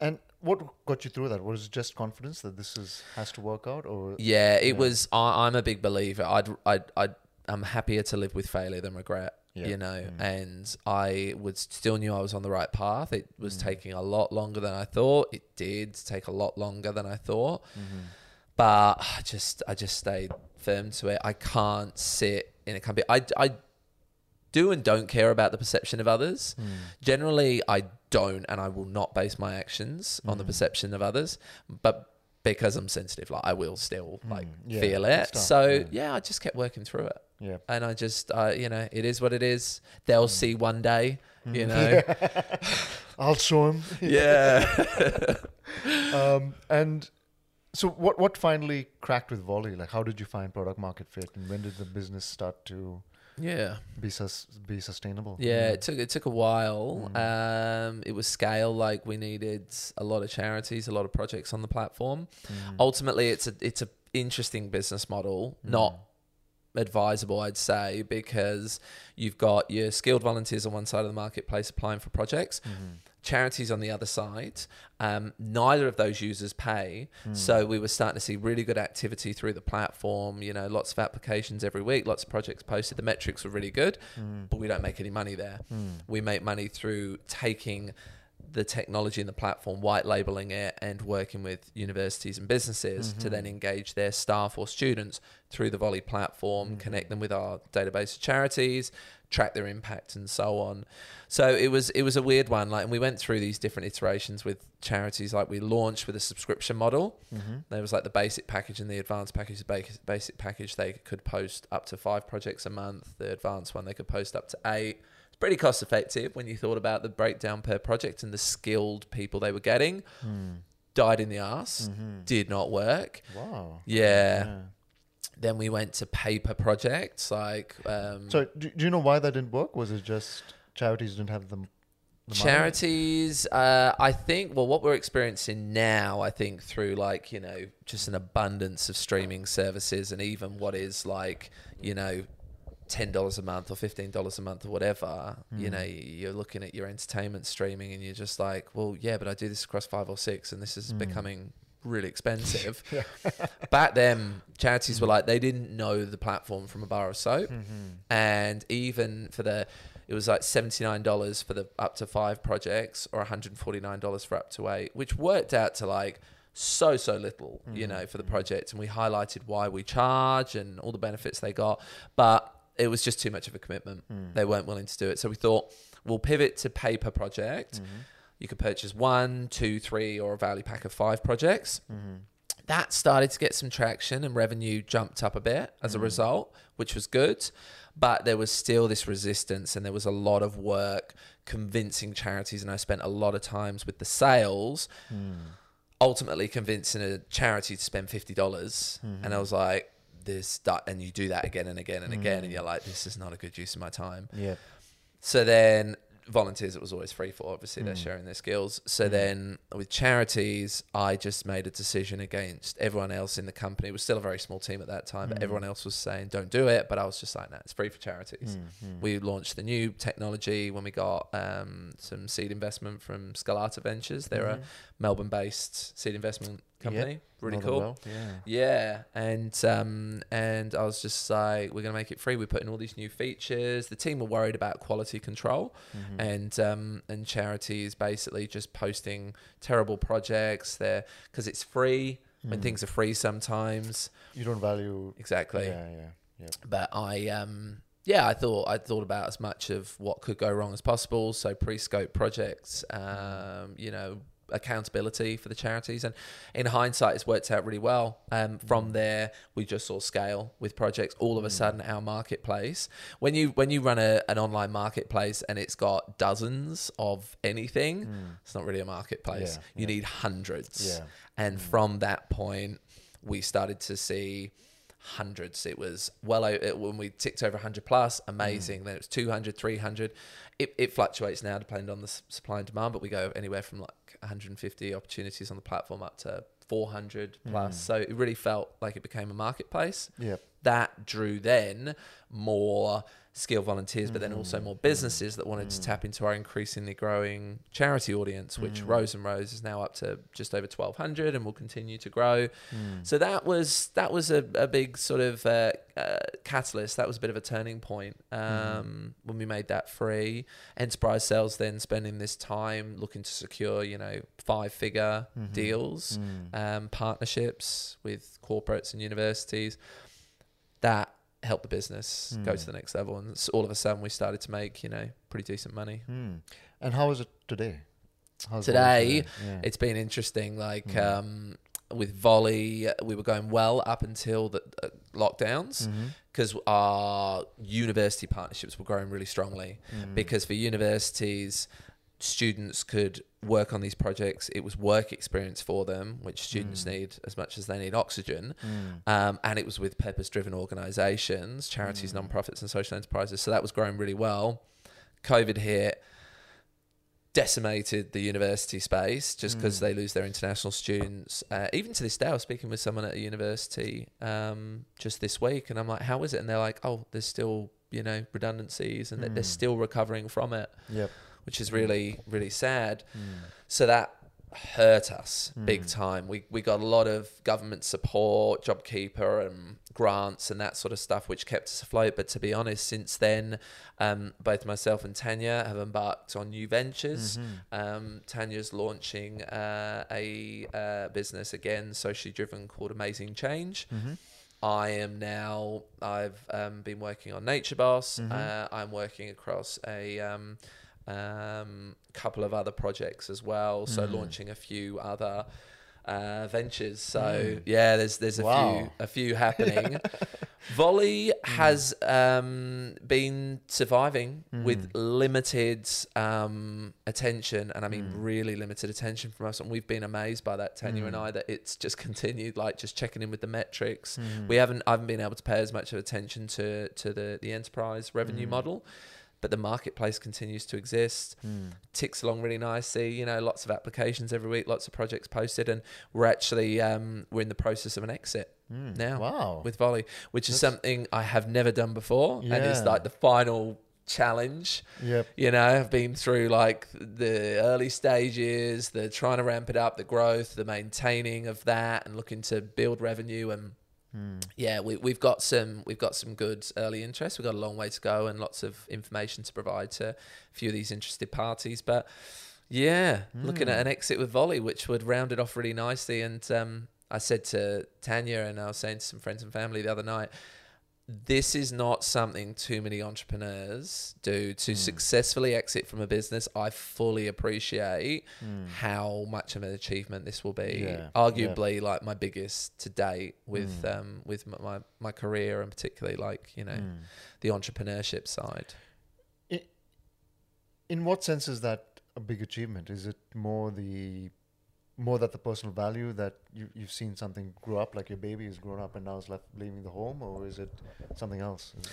And what got you through that? Was it just confidence that this is has to work out, or Yeah, it Yeah. was. I, I'm a big believer. I'd, I'd, I'd, I'm happier to live with failure than regret. Yeah. You know, Mm. and I would still knew I was on the right path. It was Mm. taking a lot longer than I thought. It did take a lot longer than I thought, Mhm. but I just, I just stayed firm to it. I can't sit in a company. I, I do and don't care about the perception of others. Mm. Generally, I don't, and I will not base my actions on the Mm. perception of others. But because I'm sensitive, like I will still like Mm, yeah, feel it. So yeah. yeah. I just kept working through it, Yeah. and I just, uh, you know, it is what it is. They'll Mm. see one day, you Mhm. know. I'll show him. yeah. um, and so, what what finally cracked with Vollie? Like, how did you find product market fit, and when did the business start to yeah. be sus- be sustainable? Yeah, it took it took a while. Mm. Um, it was scale. Like we needed a lot of charities, a lot of projects on the platform. Mm. ultimately it's a it's a interesting business model Mm. not advisable i'd say because you've got your skilled volunteers on one side of the marketplace applying for projects Mhm. charities on the other side um, neither of those users pay Mm. so we were starting to see really good activity through the platform you know lots of applications every week lots of projects posted the metrics were really good Mm. but we don't make any money there Mm. we make money through taking the technology and the platform, white labeling it, and working with universities and businesses to Mhm. then engage their staff or students through the Vollie platform, Mhm. connect them with our database of charities, track their impact, and so on. So it was it was a weird one. Like, and we went through these different iterations with charities. Like, we launched with a subscription model. Mhm. There was like the basic package and the advanced package. The basic package they could post up to five projects a month. The advanced one they could post up to eight. It's pretty cost effective when you thought about the breakdown per project and the skilled people they were getting. Mm. Died in the ass. Mhm. Did not work. Wow. Yeah. Then we went to paper projects like um, So, do, do you know why that didn't work? Was it just charities didn't have the, the charities uh, i think well what we're experiencing now i think through like you know just an abundance of streaming services and even what is like you know $10 a month or $15 a month or whatever you Hmm. know you're looking at your entertainment streaming and you're just like well yeah but i do this across five or six and this is Mm. becoming really expensive back then charities were like they didn't know the platform from a bar of soap Mhm. and even for the it was like seventy nine dollars for the up to five projects, or one hundred and forty nine dollars for up to eight, which worked out to like so so little, you know, for the project. And we highlighted why we charge and all the benefits they got, but it was just too much of a commitment. Hmm. They weren't willing to do it, so we thought we'll pivot to pay per project. Mm-hmm. You could purchase one, two, three, or a value pack of five projects mm-hmm. that started to get some traction and revenue jumped up a bit as a mm-hmm. result, which was good. But there was still this resistance and there was a lot of work convincing charities. And I spent a lot of times with the sales, hmm. ultimately convincing a charity to spend $50. dollars And I was like, this, and you do that again and again and again. And mm. you're like, this is not a good use of my time. Yeah. So then volunteers it was always free for obviously they're mm. sharing their skills. So mm. then with charities i just made a decision against everyone else in the company. It was still a very small team at that time but everyone else was saying don't do it but i was just like no it's free for charities. Mm-hmm. We launched the new technology when we got um, some seed investment from Skalata Ventures. They're a mm-hmm. melbourne based seed investment company really Know them cool well, Yeah. yeah, and um, and I was just like, we're gonna make it free. We put in all these new features. The team were worried about quality control, Mm-hmm. and um, and charities basically just posting terrible projects there because it's free. When things are free, sometimes You don't value. exactly. Yeah, yeah, yeah. But I um yeah, I thought I thought about as much of what could go wrong as possible. So pre-scope projects, um, you know, accountability for the charities, and in hindsight, it's worked out really well. Um, from mm. there, we just saw scale with projects. All of a mm. sudden, our marketplace, when you when you run a, an online marketplace and it's got dozens of anything, mm. it's not really a marketplace. Yeah, you need hundreds. Yeah. And from that point, we started to see hundreds. It was well, it, when we ticked over 100 plus, amazing. Mm. Then it was 200, 300. It, it fluctuates now depending on the supply and demand, but we go anywhere from like 150 opportunities on the platform up to 400 plus. Mm. So it really felt like it became a marketplace Yeah. That drew then more skilled volunteers, but then also more businesses that wanted to tap into our increasingly growing charity audience, which Rose and Rose is now up to just over twelve hundred and will continue to grow. So that was that was a, a big sort of uh, uh, catalyst. That was a bit of a turning point um, when we made that free. Enterprise sales then spending this time looking to secure, you know, five figure deals, um, partnerships with corporates and universities. That helped the business go to the next level, and all of a sudden we started to make, you know, pretty decent money. Hmm. And how is it today? How's Today, Yeah. It's been interesting. Like um, with Vollie, we were going well up until the uh, lockdowns Mm-hmm. because our university partnerships were growing really strongly. Mm. Because for universities, students could work on these projects. It was work experience for them, which students Mm. need as much as they need oxygen. Um, and it was with purpose driven organizations, charities, Mm. non-profits, and social enterprises. So that was growing really well. COVID hit, decimated the university space just because Mm. they lose their international students. Uh, even to this day, I was speaking with someone at a university um, just this week, and I'm like, "How is it?" And they're like, "Oh, there's still you know redundancies, and that they're Mm. still recovering from it." Yep. Which is really really sad. Mm. So that hurt us big Mm. time. We we got a lot of government support, JobKeeper, and grants and that sort of stuff, which kept us afloat. But to be honest, since then, um, both myself and Tanya have embarked on new ventures. Mhm. Um, Tanya's launching uh, a uh, business again, socially driven, called Amazing Change. Mhm. I am now. I've um, been working on Nature Boss. Mhm. Uh, I'm working across a um, couple of other projects as well. So Mm. launching a few other uh, ventures. So Mm. yeah, there's there's a Wow. few a few happening. Vollie has um, been surviving with limited um, attention, and I mean Mm. really limited attention from us. And we've been amazed by that, Tanya and Mm. I, that it's just continued, like just checking in with the metrics. Mhm. We haven't I haven't been able to pay as much of attention to to the the enterprise revenue Mm. model, but the marketplace continues to exist. Mm. Ticks along really nicely. You know, lots of applications every week, lots of projects posted, and we're actually um, we're in the process of an exit Mm. now Wow. with Vollie, which is something I have never done before, and it's like the final challenge. Yep. You know, I've been through like the early stages, the trying to ramp it up, the growth, the maintaining of that, and looking to build revenue and yeah, we, we've got some we've got some good early interest. We've got a long way to go and lots of information to provide to a few of these interested parties. But yeah, looking at an exit with Vollie, which would round it off really nicely. And um, I said to Tanya, and I was saying to some friends and family the other night, this is not something too many entrepreneurs do to Hmm. successfully exit from a business. I fully appreciate how much of an achievement this will be. Hmm. Yeah, Arguably, like my biggest to date with Hmm. um, with my my career and particularly like you know the entrepreneurship side. In what sense is that a big achievement? Is it more the more that the personal value that you, you've seen something grow up, like your baby has grown up and now is left leaving the home, or is it something else? It-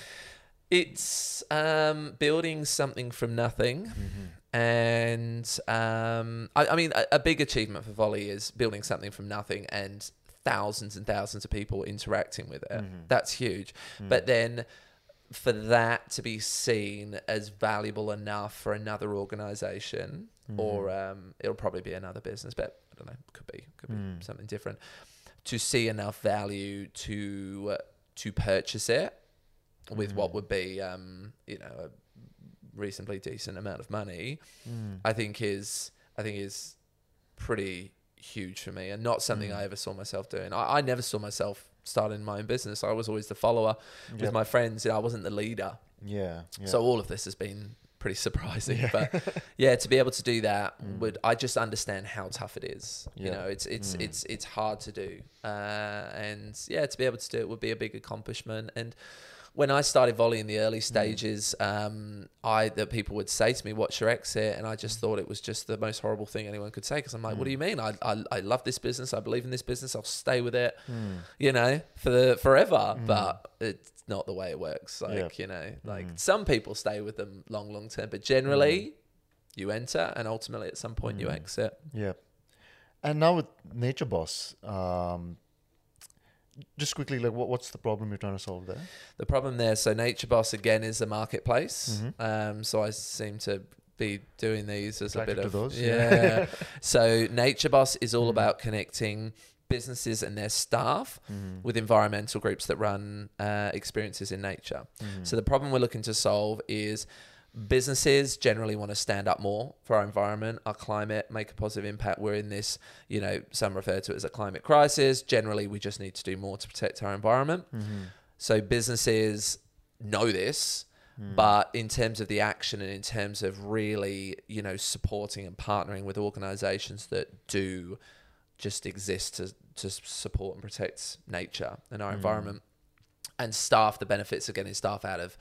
It's um, building something from nothing. And um, I, I mean, a, a big achievement for Vollie is building something from nothing and thousands and thousands of people interacting with it. That's huge. But then for that to be seen as valuable enough for another organization, or um, it'll probably be another business, but don't know, could be, could be something different, to see enough value to uh, to purchase it with what would be, um, you know, a reasonably decent amount of money, I think is I think is pretty huge for me, and not something I ever saw myself doing. I, I never saw myself starting my own business. I was always the follower with my friends. You know, I wasn't the leader. Yeah. yeah. So all of this has been pretty surprising. But yeah, to be able to do that Mm. would I just understand how tough it is. You know, it's it's Mm. it's it's hard to do. Uh, and yeah, to be able to do it would be a big accomplishment. And when I started Vollie in the early Mm. stages, um, I that people would say to me, "What's your exit?" And I Mm. just thought it was just the most horrible thing anyone could say because I'm like, "What do you mean? I, I I love this business. I believe in this business. I'll stay with it, you know, for the forever." But it's not the way it works. Like Yeah. you know, like Mm. some people stay with them long, long term, but generally, you enter and ultimately at some point you Mm. exit. Yeah. And now with Nature Boss, um, just quickly, like, what, what's the problem you're trying to solve there? The problem there, so Nature Boss again is a marketplace. Mhm. Um, so I seem to be doing these as a bit of those, yeah. so Nature Boss is all about connecting businesses and their staff Mm. with environmental groups that run uh, experiences in nature. Mm. So the problem we're looking to solve is businesses generally want to stand up more for our environment, our climate, make a positive impact. We're in this, you know, some refer to it as a climate crisis. Generally, we just need to do more to protect our environment. Mhm. So businesses know this, Mm. but in terms of the action and in terms of really, you know, supporting and partnering with organizations that do just exist to, to support and protect nature and our Mm. environment and staff, the benefits of getting staff out of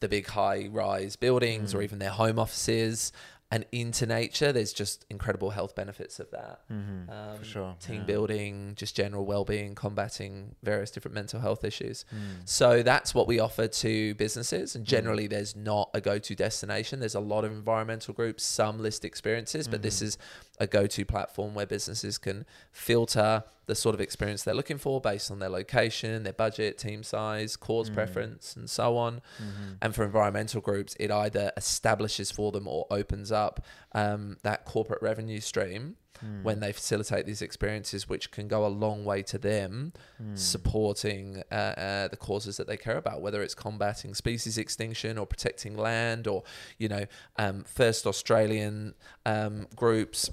the big high rise buildings or Mm. even their home offices and into nature, there's just incredible health benefits of that Mhm. um, For sure. team yeah. building, just general well-being, combating various different mental health issues. Mm. So that's what we offer to businesses, and Mm. generally there's not a go-to destination. There's a lot of environmental groups, some list experiences, but this Mhm. is a go-to platform where businesses can filter the sort of experience they're looking for based on their location, their budget, team size, cause Mm. preference, and so on. Mhm. And for environmental groups, it either establishes for them or opens up um, that corporate revenue stream Mm. when they facilitate these experiences, which can go a long way to them Mm. supporting uh, uh, the causes that they care about, whether it's combating species extinction or protecting land, or you know, um, first Australian um, groups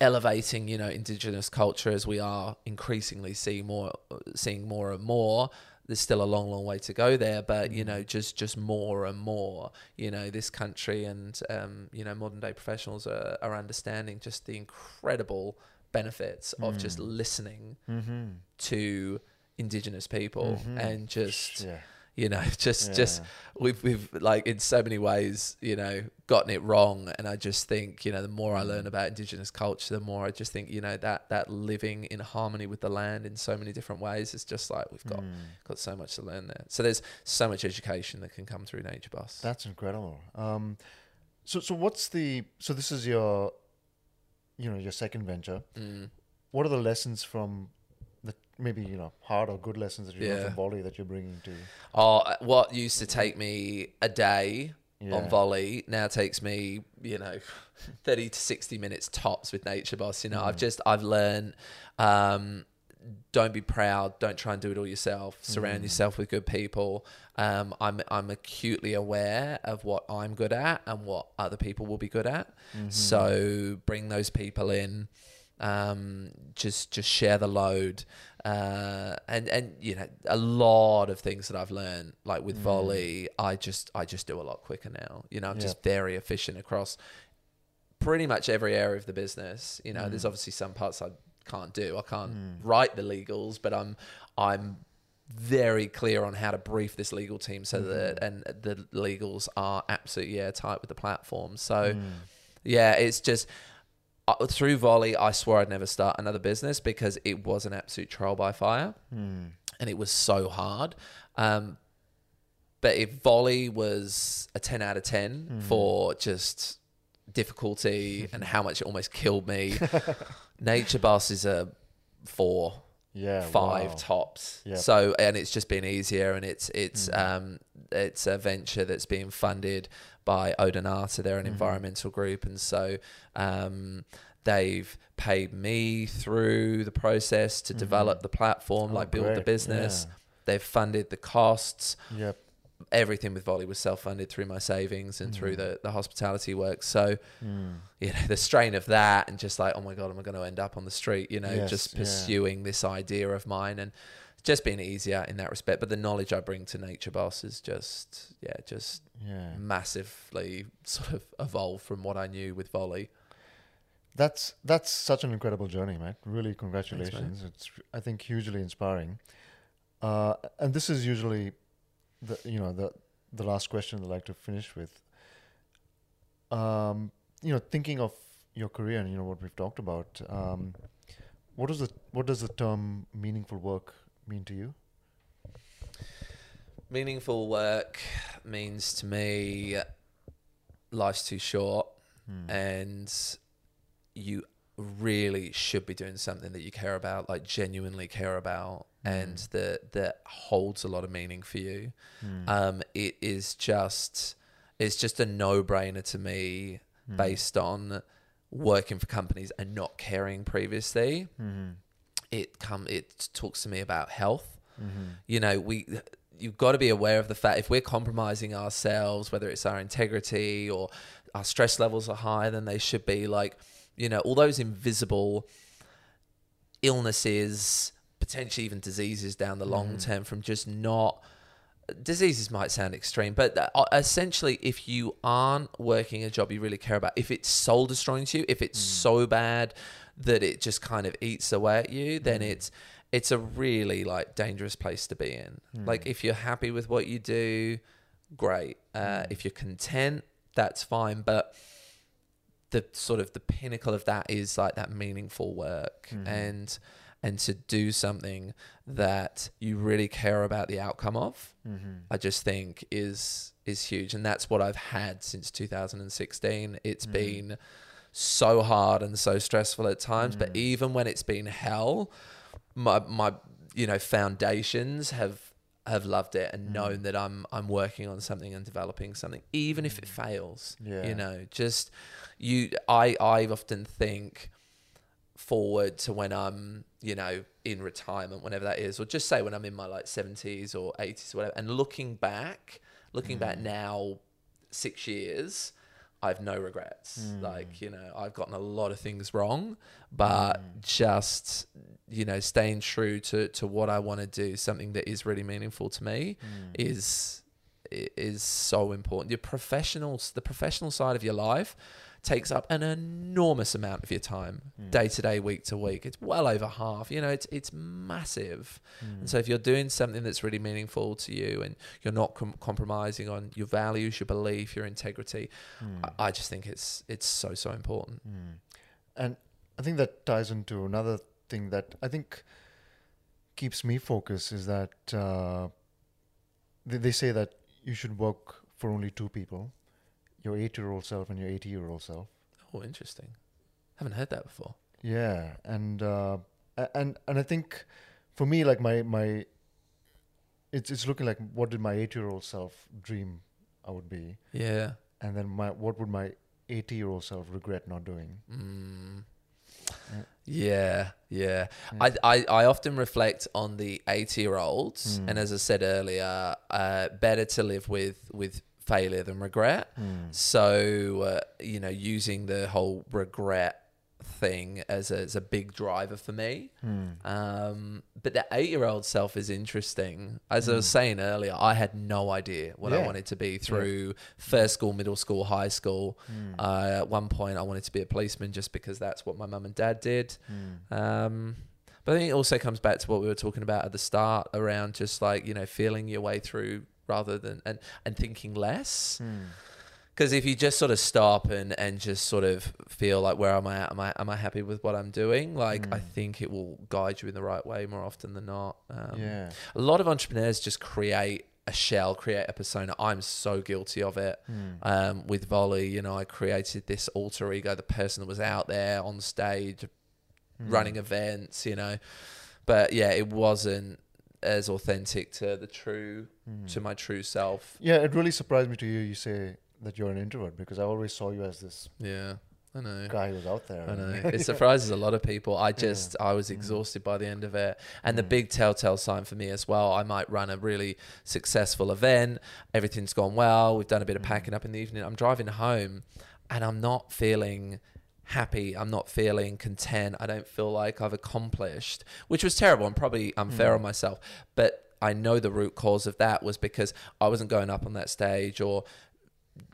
elevating you know indigenous culture as we are increasingly see more seeing more and more there's still a long long way to go there but you know just just more and more you know this country and um, you know modern day professionals are, are understanding just the incredible benefits of just Mm. listening Mhm. to indigenous people Mhm. and just yeah. You know just just we've we've like in so many ways you know gotten it wrong and i just think you know the more i learn Mm. about indigenous culture the more i just think you know that that living in harmony with the land in so many different ways is just like we've got Mm. got so much to learn there so there's so much education that can come through Nature Boss That's incredible. Um, so so what's the so this is your, you know, your second venture. mm. What are the lessons from maybe you know hard or good lessons that you learned Yeah. from Vollie that you're bringing to? oh what used to take me a day Yeah. on Vollie now takes me you know 30 to 60 minutes tops with nature boss you know i've Mm. just i've learned um don't be proud. Don't try and do it all yourself. Surround Mm. yourself with good people. Um, I'm I'm acutely aware of what I'm good at and what other people will be good at. Mm-hmm. So bring those people in. Um, just just share the load, uh, and and you know a lot of things that I've learned, like with Mm. Vollie, I just I just do a lot quicker now. You know, I'm Yeah. just very efficient across pretty much every area of the business. You know, there's Mm. obviously some parts I can't do. I can't Mm. write the legals, but I'm I'm very clear on how to brief this legal team so that and the legals are absolutely airtight with the platform. So Mm. yeah, it's just uh, through Vollie. I swore I'd never start another business because it was an absolute trial by fire, Mm. and it was so hard. Um, but if Vollie was a ten out of ten for just difficulty and how much it almost killed me, Nature Boss is a four Yeah. five wow. tops. Yep. So and it's just been easier and it's it's um it's a venture that's being funded by Odonata. They're an environmental group and so um they've paid me through the process to develop the platform, Oh, like build the business. Yeah. They've funded the costs. Yep. Everything with Vollie was self funded through my savings and through the, the hospitality work. So Mm. you know the strain of that and just like oh my god am i going to end up on the street you know Yes, just yeah. pursuing this idea of mine and just being easier in that respect but the knowledge i bring to nature boss is just yeah just Yeah. massively sort of evolved from what i knew with Vollie That's that's such an incredible journey, man. Really, congratulations. it's I think hugely inspiring. Uh, and this is usually the you know the the last question I'd like to finish with. Um, you know, thinking of your career and you know what we've talked about. Um, what is the what does the term meaningful work mean to you? meaningful work means to me life's too short Hmm. and you really should be doing something that you care about like genuinely care about and that that holds a lot of meaning for you Hmm. um it is just it's just a no-brainer to me Hmm. based on working for companies and not caring previously Mm-hmm. it come it talks to me about health Mm-hmm. you know we you've got to be aware of the fact if we're compromising ourselves whether it's our integrity or our stress levels are higher than they should be like you know all those invisible illnesses potentially even diseases down the long mm. term from just not diseases might sound extreme but uh, essentially if you aren't working a job you really care about if it's soul destroying to you if it's mm. so bad that it just kind of eats away at you then mm. it's it's a really like dangerous place to be in. Like if you're happy with what you do great. Uh, if you're content that's fine but the sort of the pinnacle of that is like that meaningful work. Mm-hmm. And and to do something that you really care about the outcome of Mm-hmm. i just think is is huge. And that's what i've had since 2016 It's mm-hmm. been so hard and so stressful at times but mm. even when it's been hell my my you know foundations have have loved it and known mm. that I'm I'm working on something and developing something even if it mm. fails Yeah. you know just you I I often think forward to when I'm you know in retirement whenever that is or just say when I'm in my like 70s or 80s or whatever and looking back looking back mm. now 6 years I've no regrets. Mm. Like, you know, I've gotten a lot of things wrong, but mm. just, you know, staying true to, to what I want to do, something that is really meaningful to me is is so important. Your professionals, the professional side of your life takes up an enormous amount of your time, hmm. day to day, week to week. It's well over half. You know, it's it's massive. Hmm. And so if you're doing something that's really meaningful to you and you're not com- compromising on your values, your belief, your integrity, hmm. I, I just think it's it's so so important. And I think that ties into another thing that I think keeps me focused is that uh, they, they say that you should work for only two people your eight year old self and your 80 year old self. Oh, interesting. Haven't heard that before. Yeah. And, uh, and, and I think for me, like my, my, it's, it's looking like what did my eight year old self dream I would be? Yeah. And then my, what would my 80 year old self regret not doing? Mm. Yeah, yeah. I, I, I often reflect on the 80 year olds, Hmm. and as I said earlier, uh, better to live with, with failure than regret. Hmm. So, uh, you know, using the whole regret thing as a, as a big driver for me. Hmm. Um, but the eight year old self is interesting. As I was saying earlier, I had no idea what I Hmm. Wanted to be through first school, middle school, high school. Hmm. Uh, at one point, I wanted to be a policeman just because that's what my mum and dad did. Hmm. Um, but I think it also comes back to what we were talking about at the start around just like, you know, feeling your way through rather than and, and thinking less. Hmm. Because if you just sort of stop and, and just sort of feel like where am I at? Am I am I happy with what I'm doing? Like I Mm. think it will guide you in the right way more often than not. Um, yeah. A lot of entrepreneurs just create a shell, create a persona. I'm so guilty of it. Hmm. Um, with Vollie, you know, I created this alter ego, the person that was out there on stage, Hmm. running events, you know. But yeah, it wasn't as authentic to the true, Hmm. to my true self. Yeah, it really surprised me to hear you say that you're an introvert because I always saw you as this Yeah, I know. guy who was out there. I know. It surprises a lot of people. I just, I Mm. was exhausted by the end of it. And the big telltale sign for me as well, I might run a really successful event. Everything's gone well. We've done a bit Mm. of packing up in the evening. I'm driving home and I'm not feeling happy. I'm not feeling content. I don't feel like I've accomplished, which was terrible and probably unfair Mm. on myself. But I know the root cause of that was because I wasn't going up on that stage or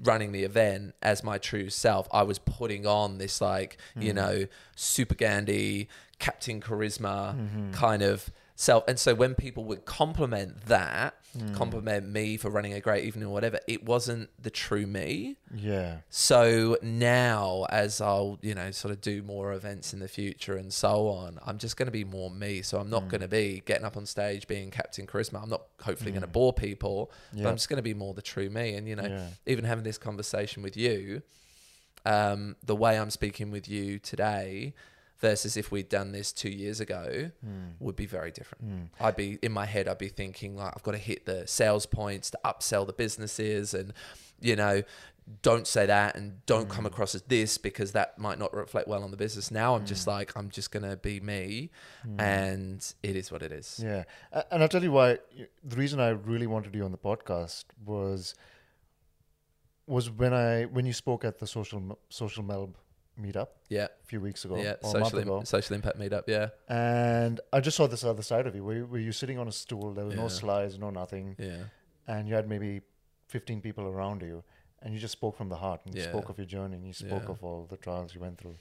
running the event as my true self. I was putting on this like, you Mm. know, super Gandhi, Captain Charisma Mm-hmm. kind of self. And so when people would compliment that, Mm. compliment me for running a great evening or whatever, it wasn't the true me. Yeah. So now, as I'll, you know, sort of do more events in the future and so on, I'm just going to be more me. So I'm Mm. not going to be getting up on stage being Captain Charisma. I'm not hopefully going to bore people, but I'm just going to be more the true me. And, you know, Yeah. even having this conversation with you, um, the way I'm speaking with you today versus if we'd done this two years ago hmm. would be very different. Hmm. I'd be in my head, I'd be thinking like I've got to hit the sales points to upsell the businesses and you know, don't say that and don't come hmm. across as this because that might not reflect well on the business. Now I'm just like I'm just gonna be me and it is what it is. Yeah, and I'll tell you why. The reason I really wanted you on the podcast was was when I when you spoke at the social social melb meetup Yeah. a few weeks ago, Yeah. or a month Social ago, Im- social impact meetup, yeah. and I just saw this other side of you, where, you- where you're sitting on a stool. There was no slides, no nothing, Yeah. and you had maybe 15 people around you, and you just spoke from the heart, and you Yeah. spoke of your journey, and you spoke Yeah. of all the trials you went through.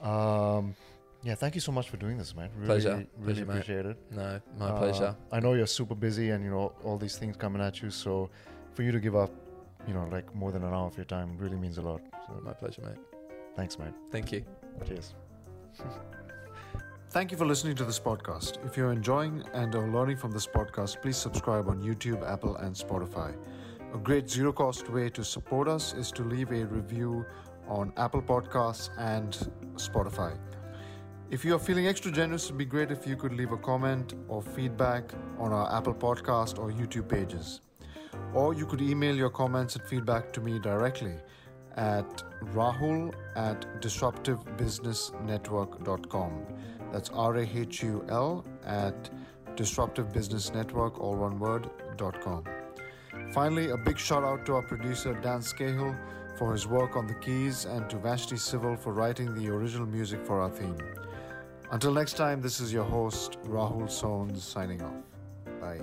Um, yeah, thank you so much for doing this, man. Really, Pleasure. really Pleasure, mate. appreciate it. No, my Uh, pleasure. I know you're super busy and you know all these things coming at you. So for you to give up, you know, like more than an hour of your time really means a lot. So My pleasure, mate. Thanks, mate. Thank you. Cheers. Thank you for listening to this podcast. If you're enjoying and are learning from this podcast, please subscribe on YouTube, Apple, and Spotify. A great zero cost way to support us is to leave a review on Apple Podcasts and Spotify. If you are feeling extra generous, it'd be great if you could leave a comment or feedback on our Apple Podcast or YouTube pages. Or you could email your comments and feedback to me directly at rahul at disruptivebusinessnetwork.com. That's R A H U L at disruptivebusinessnetwork, all one word, dot com. Finally, a big shout out to our producer Dan Scahill for his work on the keys and to Vashti Civil for writing the original music for our theme. Until next time, this is your host, Rahul Sones, signing off. Bye.